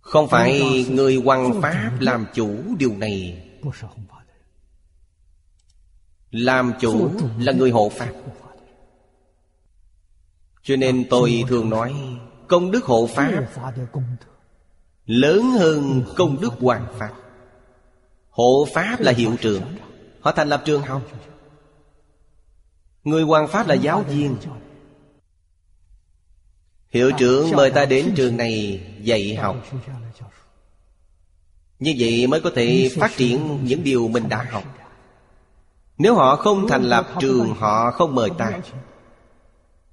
Không phải người hoàng pháp làm chủ điều này làm chủ là người hộ pháp. Cho nên tôi thường nói Công đức hộ pháp Lớn hơn công đức hoàng pháp. Hộ pháp là hiệu trưởng. Họ thành lập trường học. Người hoàng pháp là giáo viên. Hiệu trưởng mời ta đến trường này dạy học. Như vậy mới có thể phát triển những điều mình đã học nếu họ không thành lập trường, Họ không mời ta.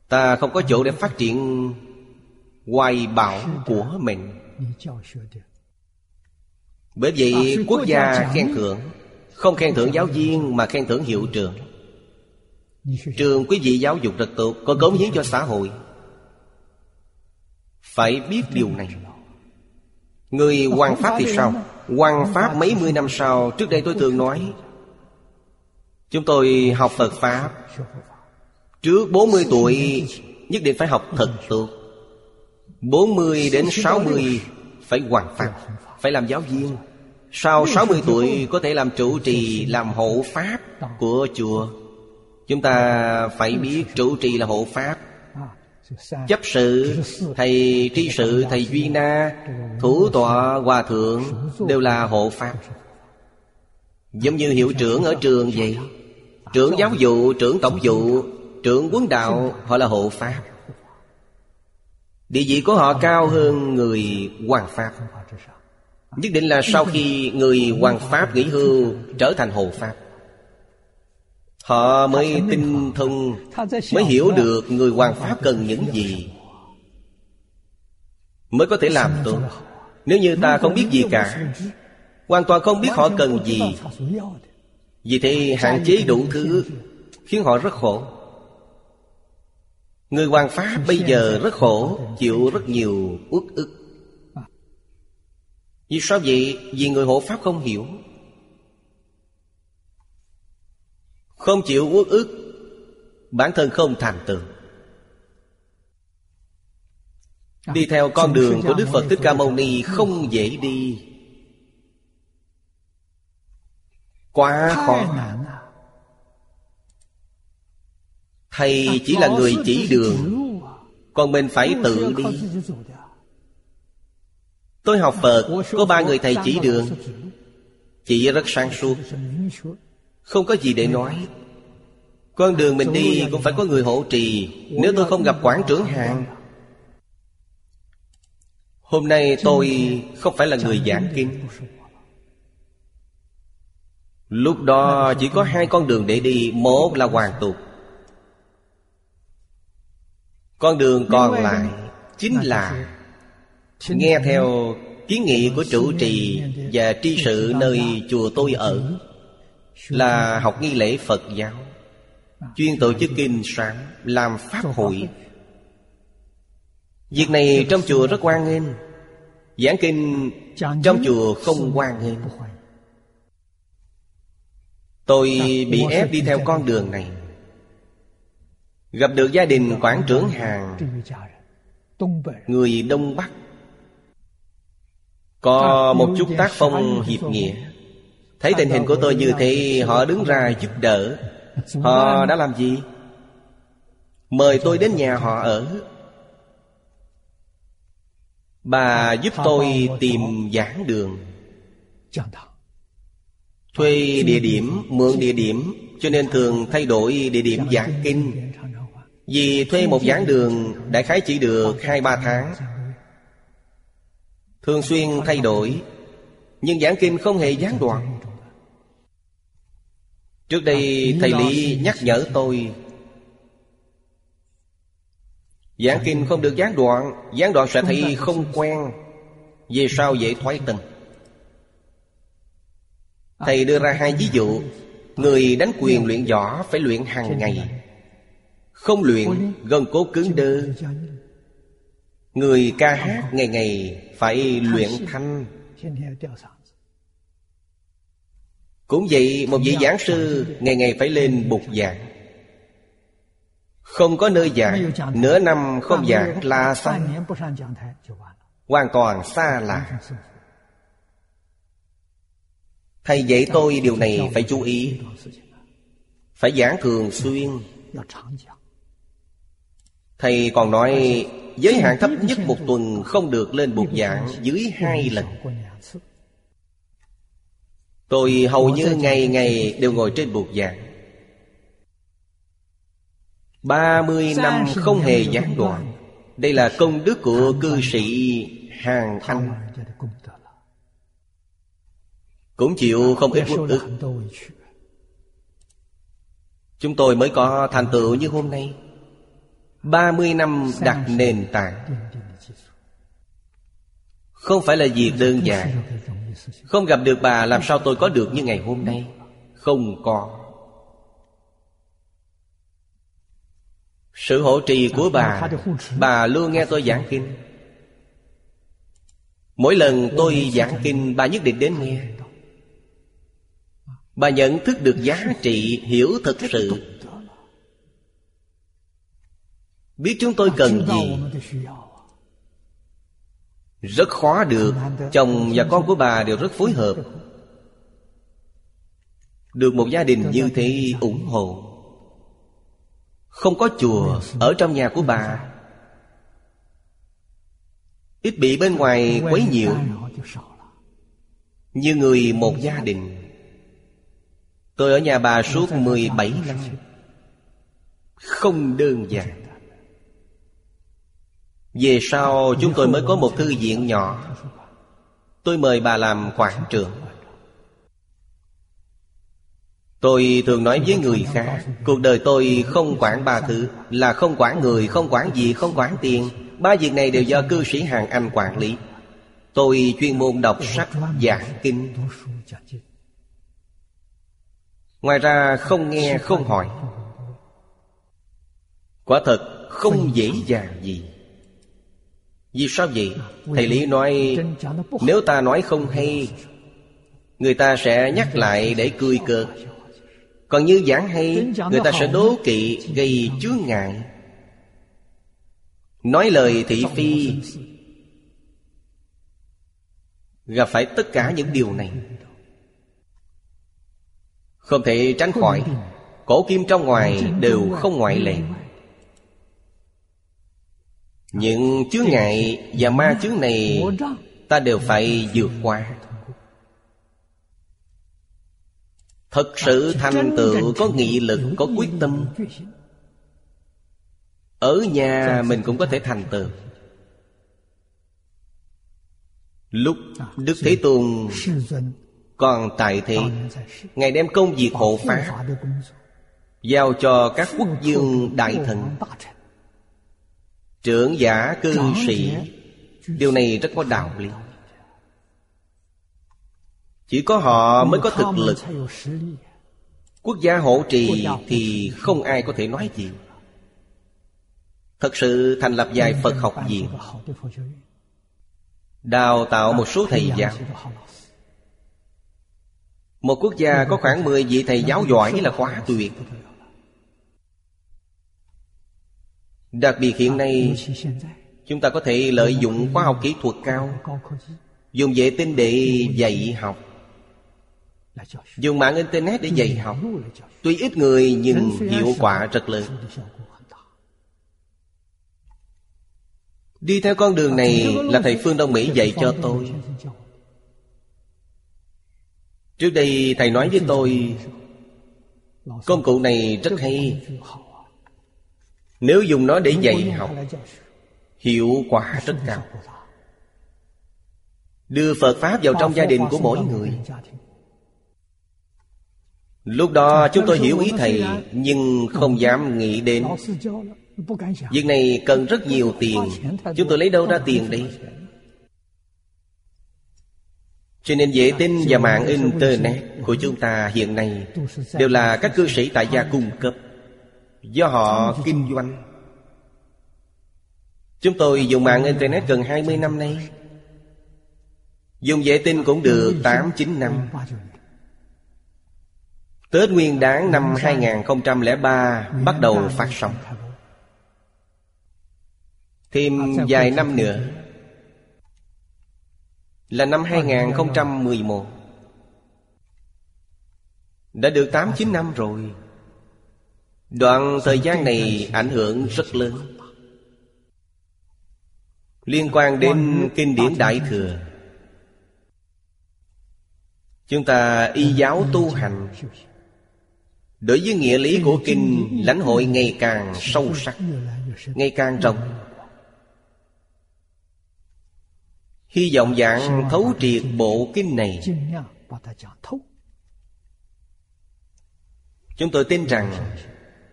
Ta không có chỗ để phát triển Hoài bảo của mình. Bởi vậy quốc gia khen thưởng, Không khen thưởng giáo viên Mà khen thưởng hiệu trường. Trường quý vị giáo dục rất tốt Có cống hiến cho xã hội. Phải biết điều này. Người hoàng pháp thì sao? Hoàng pháp mấy mươi năm sau, Trước đây tôi thường nói Chúng tôi học Phật Pháp. Trước 40 tuổi Nhất định phải học thật tốt. 40 đến 60 Phải hoàn pháp Phải làm giáo viên. Sau 60 tuổi có thể làm trụ trì Làm hộ pháp của chùa. Chúng ta phải biết trụ trì là hộ pháp. Chấp sự, thầy tri sự, thầy Duy Na Thủ tọa, hòa thượng Đều là hộ pháp. Giống như hiệu trưởng ở trường vậy Trưởng giáo vụ, trưởng tổng vụ Trưởng quân đạo Họ là hộ pháp. Địa vị của họ cao hơn người hoàng pháp. Nhất định là sau khi người hoàng pháp nghỉ hưu Trở thành hộ pháp. Họ mới tinh thông Mới hiểu được người hoàng pháp cần những gì. Mới có thể làm tốt. Nếu như ta không biết gì cả Hoàn toàn không biết họ cần gì. Vì thế hạn chế đủ thứ Khiến họ rất khổ. Người hoàng pháp bây giờ rất khổ Chịu rất nhiều uất ức. Vì sao vậy? Vì người hộ pháp không hiểu. Không chịu uất ức Bản thân không thành tựu. Đi theo con đường của Đức Phật Thích Ca Mâu Ni không dễ đi Quá khó. Thầy chỉ là người chỉ đường. Còn mình phải tự đi. Tôi học Phật Có ba người thầy chỉ đường. Chị rất sáng suốt. Không có gì để nói. Con đường mình đi cũng phải có người hỗ trì. Nếu tôi không gặp quản trưởng hàng. Hôm nay tôi không phải là người giảng kinh Lúc đó chỉ có hai con đường để đi Một là hoàn tục. Con đường còn lại Chính là Nghe theo kiến nghị của chủ trì Và tri sự nơi chùa tôi ở Là học nghi lễ Phật giáo Chuyên tổ chức kinh sáng Làm pháp hội. Việc này trong chùa rất quan nghênh Giảng kinh trong chùa không quan nghênh Tôi bị ép đi theo con đường này. Gặp được gia đình quản trưởng hàng. Người Đông Bắc. Có một chút tác phong hiệp nghĩa. Thấy tình hình của tôi như thế Họ đứng ra giúp đỡ. Họ đã làm gì? Mời tôi đến nhà họ ở. Bà giúp tôi tìm giảng đường Thuê địa điểm, mượn địa điểm Cho nên thường thay đổi địa điểm giảng kinh. Vì thuê một giảng đường Đại khái chỉ được hai ba tháng. Thường xuyên thay đổi Nhưng giảng kinh không hề gián đoạn. Trước đây thầy Lý nhắc nhở tôi Giảng kinh không được gián đoạn Gián đoạn sẽ thấy không quen Về sau dễ thoái tình. Thầy đưa ra hai ví dụ. Người đánh quyền luyện võ phải luyện hàng ngày. Không luyện gần cố cứng đơ. Người ca hát ngày ngày phải luyện thanh. Cũng vậy, một vị giảng sư ngày ngày phải lên bục giảng. Không có nơi giảng, Nửa năm không giảng là xong. Hoàn toàn xa lạ. Thầy dạy tôi điều này phải chú ý. Phải giảng thường xuyên. Thầy còn nói Giới hạn thấp nhất một tuần Không được lên bục giảng dưới hai lần. Tôi hầu như ngày ngày đều ngồi trên bục giảng. ba mươi năm không hề gián đoạn. Đây là công đức của cư sĩ Hàng Anh cũng chịu không ít quốc ức. Chúng tôi mới có thành tựu như hôm nay. 30 năm đặt nền tảng. Không phải là việc đơn giản. Không gặp được bà, làm sao tôi có được như ngày hôm nay? Không có. Sự hỗ trì của bà Bà luôn nghe tôi giảng kinh. Mỗi lần tôi giảng kinh, Bà nhất định đến nghe. Bà nhận thức được giá trị Hiểu thực sự. Biết chúng tôi cần gì. Rất khó được. Chồng và con của bà đều rất phối hợp. Được một gia đình như thế ủng hộ. Không có chùa Ở trong nhà của bà. Ít bị bên ngoài quấy nhiều. Như người một gia đình Tôi ở nhà bà suốt 17 năm. Không đơn giản. Về sau chúng tôi mới có một thư viện nhỏ. Tôi mời bà làm quản trưởng Tôi thường nói với người khác Cuộc đời tôi không quản ba thứ Là không quản người, không quản gì, không quản tiền. Ba việc này đều do cư sĩ hàng Anh quản lý. Tôi chuyên môn đọc sách giảng kinh. Ngoài ra không nghe không hỏi. Quả thật không dễ dàng gì. Vì sao vậy? Thầy Lý nói Nếu ta nói không hay Người ta sẽ nhắc lại để cười cợt. Còn như giảng hay Người ta sẽ đố kỵ gây chướng ngại. Nói lời thị phi Gặp phải tất cả những điều này không thể tránh khỏi. Cổ kim trong ngoài đều không ngoại lệ. Những chướng ngại và ma chướng này Ta đều phải vượt qua. Thật sự thành tựu có nghị lực, có quyết tâm. Ở nhà mình cũng có thể thành tựu Lúc Đức Thế Tôn còn tại thế Ngài đem công việc hộ pháp Giao cho các quốc dương đại thần. Trưởng giả cư sĩ, Điều này rất có đạo lý. Chỉ có họ mới có thực lực. Quốc gia hộ trì thì không ai có thể nói gì. Thật sự thành lập vài Phật học viện, Đào tạo một số thầy giáo. Một quốc gia có khoảng 10 vị thầy giáo giỏi là quá tuyệt. Đặc biệt hiện nay, Chúng ta có thể lợi dụng khoa học kỹ thuật cao, Dùng vệ tinh để dạy học, Dùng mạng Internet để dạy học. Tuy ít người, nhưng hiệu quả rất lớn. Đi theo con đường này là thầy Phương Đông Mỹ dạy cho tôi. Trước đây thầy nói với tôi, Công cụ này rất hay. Nếu dùng nó để dạy học, Hiệu quả rất cao. Đưa Phật Pháp vào trong gia đình của mỗi người. Lúc đó chúng tôi hiểu ý Thầy, Nhưng không dám nghĩ đến. Việc này cần rất nhiều tiền. Chúng tôi lấy đâu ra tiền đây? Cho nên dễ tin và mạng Internet của chúng ta hiện nay Đều là các cư sĩ tại gia cung cấp. Do họ kinh doanh. Chúng tôi dùng mạng Internet gần 20 năm nay. Dùng vệ tinh cũng được 8-9 năm. Tết Nguyên đáng năm 2003 bắt đầu phát sóng. Thêm vài năm nữa là năm 2011 Đã được 8-9 năm rồi. Đoạn thời gian này ảnh hưởng rất lớn. Liên quan đến kinh điển Đại Thừa. Chúng ta y giáo tu hành. Đối với nghĩa lý của kinh Lãnh hội ngày càng sâu sắc Ngày càng rộng Hy vọng dạng thấu triệt bộ kinh này. Chúng tôi tin rằng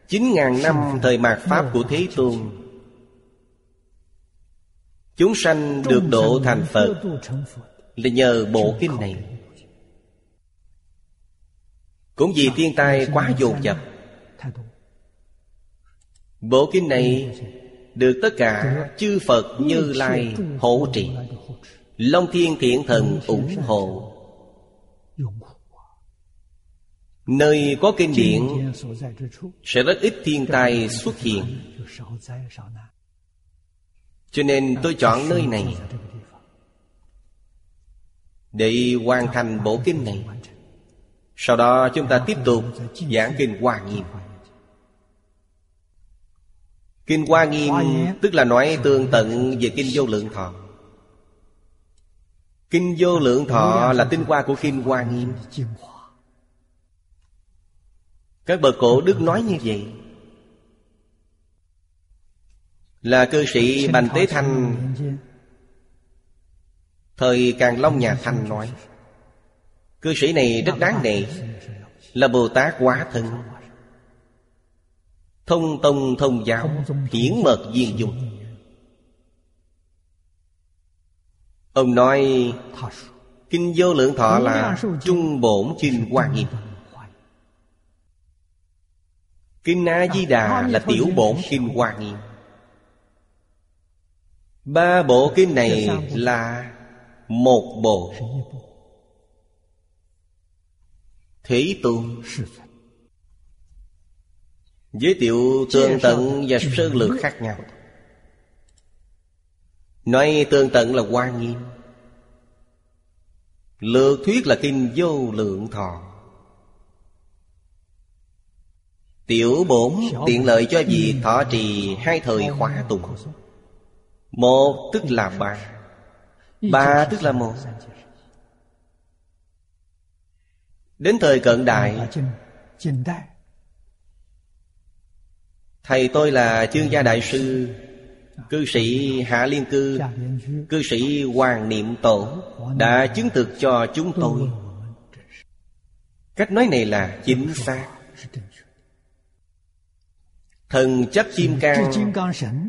chín ngàn năm thời mạt Pháp của Thế Tôn, Chúng sanh được độ thành Phật Là nhờ bộ kinh này. Cũng vì thiên tai quá dồn dập, Bộ kinh này Được tất cả chư Phật như Lai hộ trì. Long Thiên Thiện Thần ủng hộ. Nơi có kinh điển Sẽ rất ít thiên tai xuất hiện. Cho nên tôi chọn nơi này. Để hoàn thành bộ kinh này. Sau đó chúng ta tiếp tục giảng kinh Hoa Nghiêm. Kinh Hoa Nghiêm tức là nói tương tận về Kinh Vô Lượng Thọ Kinh Vô Lượng Thọ là tinh hoa của Kinh Hoa Nghiêm. Các bậc cổ đức nói như vậy. Là cư sĩ Bành Tế Thanh. Thời Càng Long Nhà Thanh nói Cư sĩ này rất đáng nể Là Bồ Tát quá thân. Thông tông thông giáo Hiển mật viên dung Ông nói Kinh vô lượng thọ là Trung bổn kinh hoa nghiêm. Kinh A-di-đà là tiểu bổn kinh hoa nghiêm. Ba bộ kinh này là Một bộ. Thế tôn Giới thiệu tường tận và sơ lược khác nhau Nói tương tận là hoa nghiêm. Lược thuyết là kinh vô lượng thọ. Tiểu bổn tiện lợi cho việc thọ trì hai thời khóa tùng. Một tức là ba. Ba tức là một. Đến thời cận đại, Thầy tôi là chương gia đại sư Cư sĩ Hạ Liên Cư Cư sĩ Hoàng Niệm Tổ Đã chứng thực cho chúng tôi. Cách nói này là chính xác. Thần chấp kim cang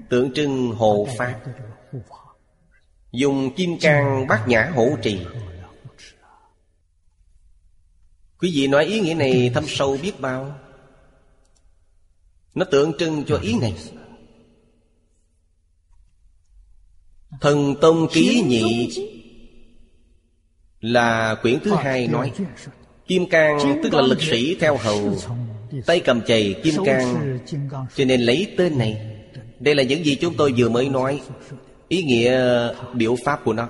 Tượng trưng hộ pháp Dùng kim cang bát nhã hỗ trì. Quý vị nói ý nghĩa này thâm sâu biết bao. Nó tượng trưng cho ý này. Thần Tông Ký Nhị Là quyển thứ hai nói Kim Cang tức là lực sĩ theo hầu. Tay cầm chày Kim Cang. Cho nên lấy tên này. Đây là những gì chúng tôi vừa mới nói. Ý nghĩa biểu pháp của nó.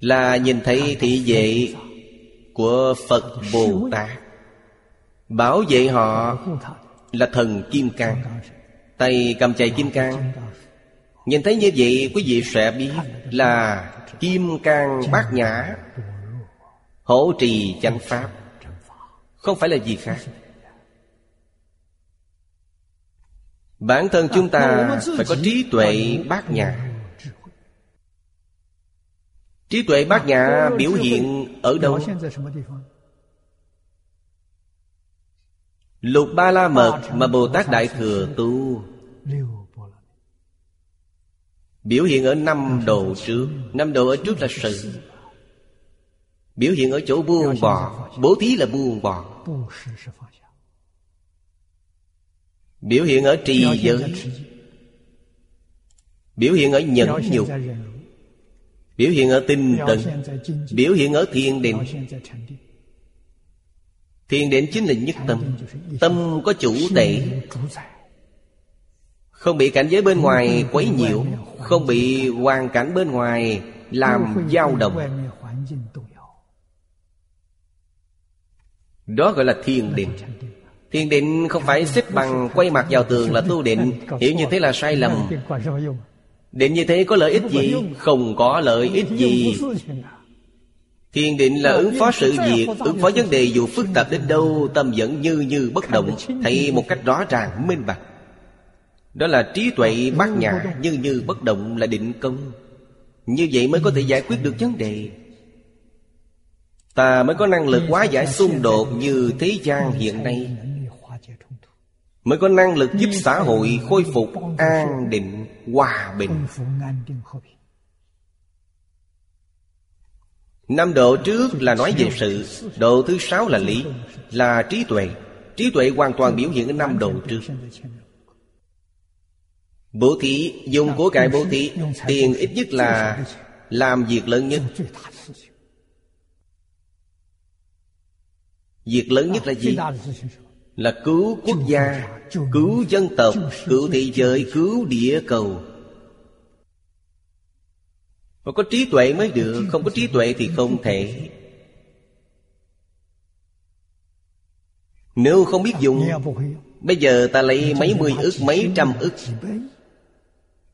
Là nhìn thấy thị vệ Của Phật Bồ Tát. Bảo vệ họ Là thần Kim Cang Tay cầm chày kim cang. Nhìn thấy như vậy, quý vị sẽ biết là Kim cang bát nhã Hỗ trì chánh pháp. Không phải là gì khác. Bản thân chúng ta phải có trí tuệ bát nhã. Trí tuệ bát nhã biểu hiện ở đâu? Lục ba la mật mà Bồ Tát Đại Thừa tu. Biểu hiện ở năm độ trước Năm độ ở trước là sự. Biểu hiện ở chỗ buông bỏ Bố thí là buông bỏ Biểu hiện ở trì giới. Biểu hiện ở nhẫn nhục. Biểu hiện ở tinh tấn. Biểu hiện ở thiền định Thiền định chính là nhất tâm. Tâm có chủ tệ. Không bị cảnh giới bên ngoài quấy nhiễu, Không bị hoàn cảnh bên ngoài Làm dao động. Đó gọi là thiền định. Thiền định không phải xếp bằng Quay mặt vào tường là tu định. Hiểu như thế là sai lầm. Định như thế có lợi ích gì? Không có lợi ích gì. Thiền định là ứng phó sự việc Ứng phó vấn đề dù phức tạp đến đâu Tâm vẫn như như bất động. Thấy một cách rõ ràng minh bạch. Đó là trí tuệ bát nhã Như như bất động là định công. Như vậy mới có thể giải quyết được vấn đề. Ta mới có năng lực hóa giải xung đột Như thế gian hiện nay. Mới có năng lực giúp xã hội khôi phục an định, hòa bình Năm độ trước là nói về sự, Độ thứ sáu là lý, Là trí tuệ. Trí tuệ hoàn toàn biểu hiện ở năm độ trước. Bố thí, dùng của cải bố thí, Tiền ít nhất là Làm việc lớn nhất. Việc lớn nhất là gì? Là cứu quốc gia, Cứu dân tộc, Cứu thế giới, Cứu địa cầu. Mà có trí tuệ mới được Không có trí tuệ thì không thể. Nếu không biết dùng Bây giờ ta lấy mấy mươi ức mấy trăm ức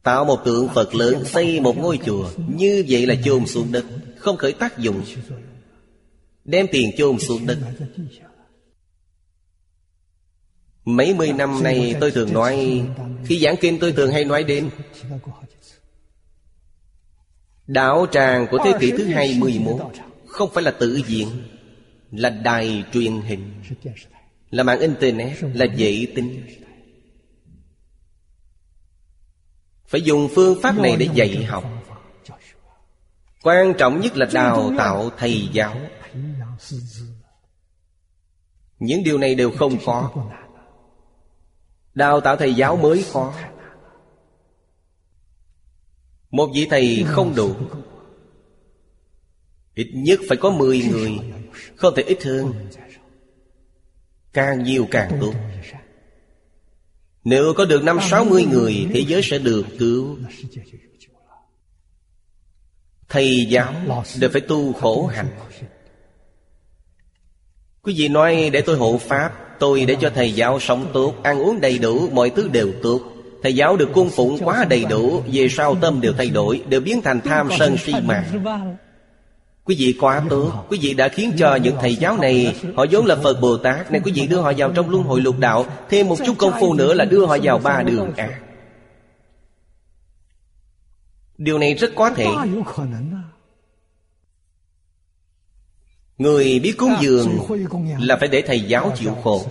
Tạo một tượng Phật lớn Xây một ngôi chùa. Như vậy là chôn xuống đất Không khởi tác dụng. Đem tiền chôn xuống đất. Mấy mươi năm nay tôi thường nói Khi giảng kinh tôi thường hay nói đến Đạo tràng của thế kỷ thứ hai 21 Không phải là tự diện Là đài truyền hình Là mạng internet Là vệ tinh. Phải dùng phương pháp này để dạy học. Quan trọng nhất là đào tạo thầy giáo. Những điều này đều không khó. Đào tạo thầy giáo mới khó. Một vị thầy không đủ. Ít nhất phải có 10 người, Không thể ít hơn. Càng nhiều càng tốt. Nếu có được năm sáu mươi người, Thế giới sẽ được cứu. Thầy giáo đều phải tu khổ hạnh Quý vị nói, để tôi hộ Pháp, Tôi để cho thầy giáo sống tốt, Ăn uống đầy đủ, Mọi thứ đều tốt. Thầy giáo được cung phụng quá đầy đủ Về sau tâm đều thay đổi Đều biến thành tham sân si mạng Quý vị quá tốt Quý vị đã khiến cho những thầy giáo này Họ vốn là Phật Bồ Tát Này quý vị đưa họ vào trong luân hồi lục đạo Thêm một chút công phu nữa là đưa họ vào ba đường à. Điều này rất có thể. Người biết cúng dường Là phải để thầy giáo chịu khổ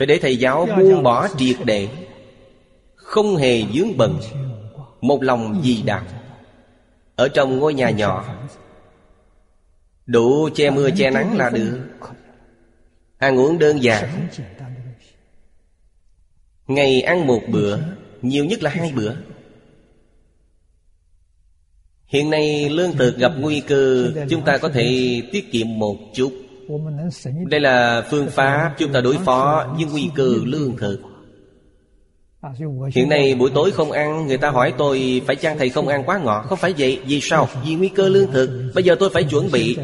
phải để thầy giáo buông bỏ triệt để. không hề dướng bận. Một lòng gì đạo ở trong ngôi nhà nhỏ. đủ che mưa che nắng là được. ăn uống đơn giản. ngày ăn một bữa nhiều nhất là hai bữa. Hiện nay lương thực gặp nguy cơ chúng ta có thể tiết kiệm một chút. Đây là phương pháp chúng ta đối phó với nguy cơ lương thực. Hiện nay buổi tối không ăn Người ta hỏi tôi phải chăng thầy không ăn quá ngọt? Không phải vậy Vì sao? Vì nguy cơ lương thực. Bây giờ tôi phải chuẩn bị.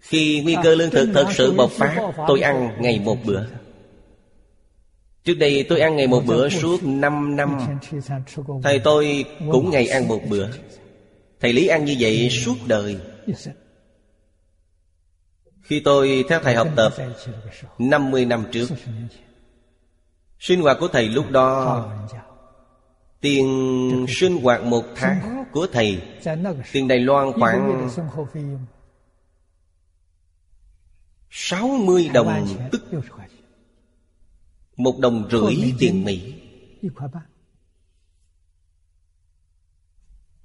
Khi nguy cơ lương thực thật sự bộc phát Tôi ăn ngày một bữa. Trước đây tôi ăn ngày một bữa suốt 5 năm Thầy tôi cũng ngày ăn một bữa. Thầy Lý ăn như vậy suốt đời. Khi tôi theo thầy học tập 50 năm trước. Sinh hoạt của thầy lúc đó Tiền sinh hoạt một tháng của thầy Tiền Đài Loan khoảng 60 đồng tức Một đồng rưỡi tiền Mỹ.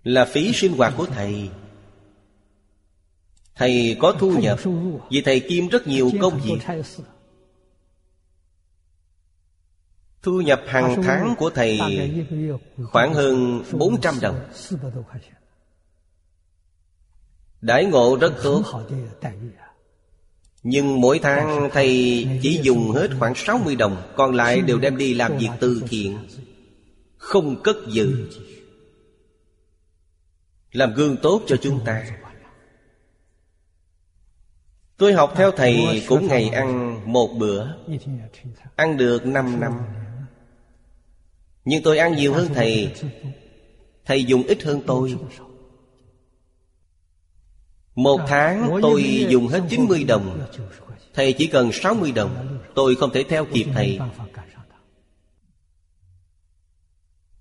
Là phí sinh hoạt của thầy Thầy có thu nhập. Vì thầy kiêm rất nhiều công việc. Thu nhập hàng tháng của thầy khoảng hơn 400 đồng. Đãi ngộ rất tốt. Nhưng mỗi tháng thầy chỉ dùng hết khoảng 60 đồng. Còn lại đều đem đi làm việc từ thiện. Không cất giữ. Làm gương tốt cho chúng ta. Tôi học theo thầy cũng ngày ăn một bữa. Ăn được 5 năm. Nhưng tôi ăn nhiều hơn thầy. Thầy dùng ít hơn tôi. Một tháng tôi dùng hết 90 đồng. Thầy chỉ cần 60 đồng. Tôi không thể theo kịp thầy.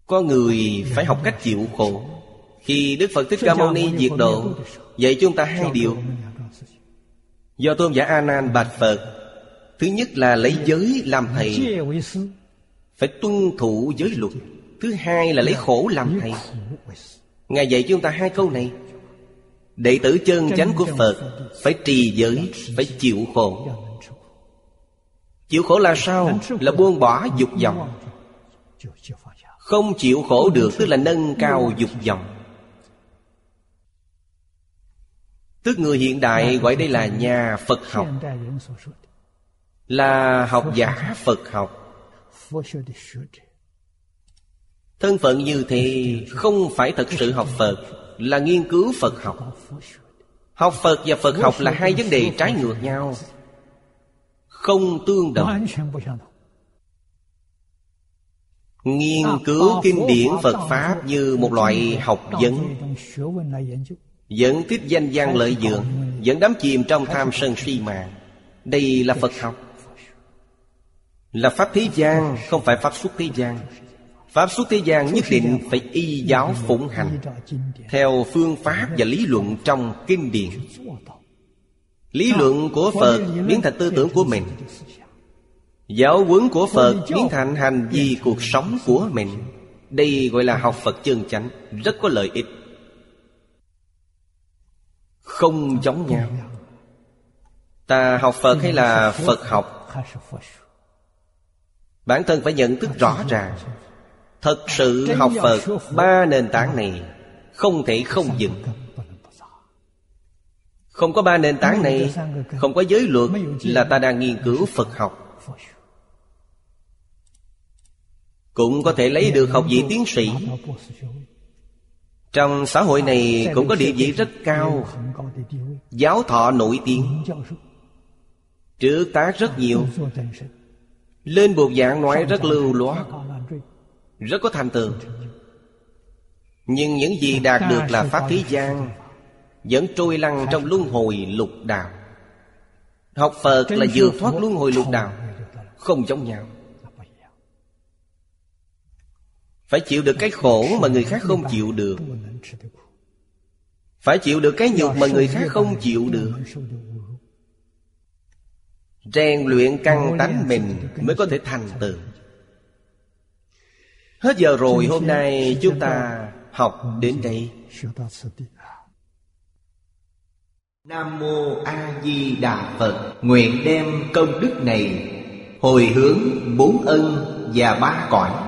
Có người phải học cách chịu khổ. Khi Đức Phật Thích Ca Mâu Ni diệt độ Dạy chúng ta hai điều. Do tôn giả A Nan bạch Phật, thứ nhất là lấy giới làm thầy, phải tuân thủ giới luật. Thứ hai là lấy khổ làm thầy. Ngài dạy chúng ta hai câu này. Đệ tử chân chánh của Phật phải trì giới, phải chịu khổ. Chịu khổ là sao? Là buông bỏ dục vọng. Không chịu khổ được tức là nâng cao dục vọng. Tức người hiện đại gọi đây là nhà Phật học. Là học giả Phật. Học. Thân phận như thế không phải thật sự học Phật Là nghiên cứu Phật học. Học Phật và Phật học là hai vấn đề trái ngược nhau. Không tương đồng. Nghiên cứu kinh điển Phật Pháp như một loại học vấn. Vẫn tiếp danh gian lợi dưỡng Vẫn đắm chìm trong tham sân si mạng Đây là Phật học. Là Pháp thế gian, Không phải Pháp xuất thế gian. Pháp xuất thế gian nhất định phải y giáo phụng hành, Theo phương pháp và lý luận trong kinh điển. Lý luận của Phật biến thành tư tưởng của mình. Giáo huấn của Phật biến thành hành vi cuộc sống của mình. Đây gọi là học Phật chân chánh, Rất có lợi ích không giống nhau. Ta học phật hay là phật học? Bản thân phải nhận thức rõ ràng thật sự học phật ba nền tảng này không thể không dựng, không có ba nền tảng này không có giới luật là ta đang nghiên cứu phật học. Cũng có thể lấy được học vị tiến sĩ trong xã hội này cũng có địa vị rất cao. Giáo thọ nổi tiếng. Trữ tác rất nhiều. Lên bộ dạng nói rất lưu loát. Rất có thành tựu. Nhưng những gì đạt được là Pháp Thế gian Vẫn trôi lăn trong luân hồi lục đạo. Học Phật là vừa thoát luân hồi lục đạo Không giống nhau. phải chịu được cái khổ mà người khác không chịu được. Phải chịu được cái nhục mà người khác không chịu được. Rèn luyện căn tánh mình mới có thể thành tựu. Hết giờ rồi, hôm nay chúng ta học đến đây. Nam mô a di đà phật. Nguyện đem công đức này hồi hướng bốn ân và ba cõi.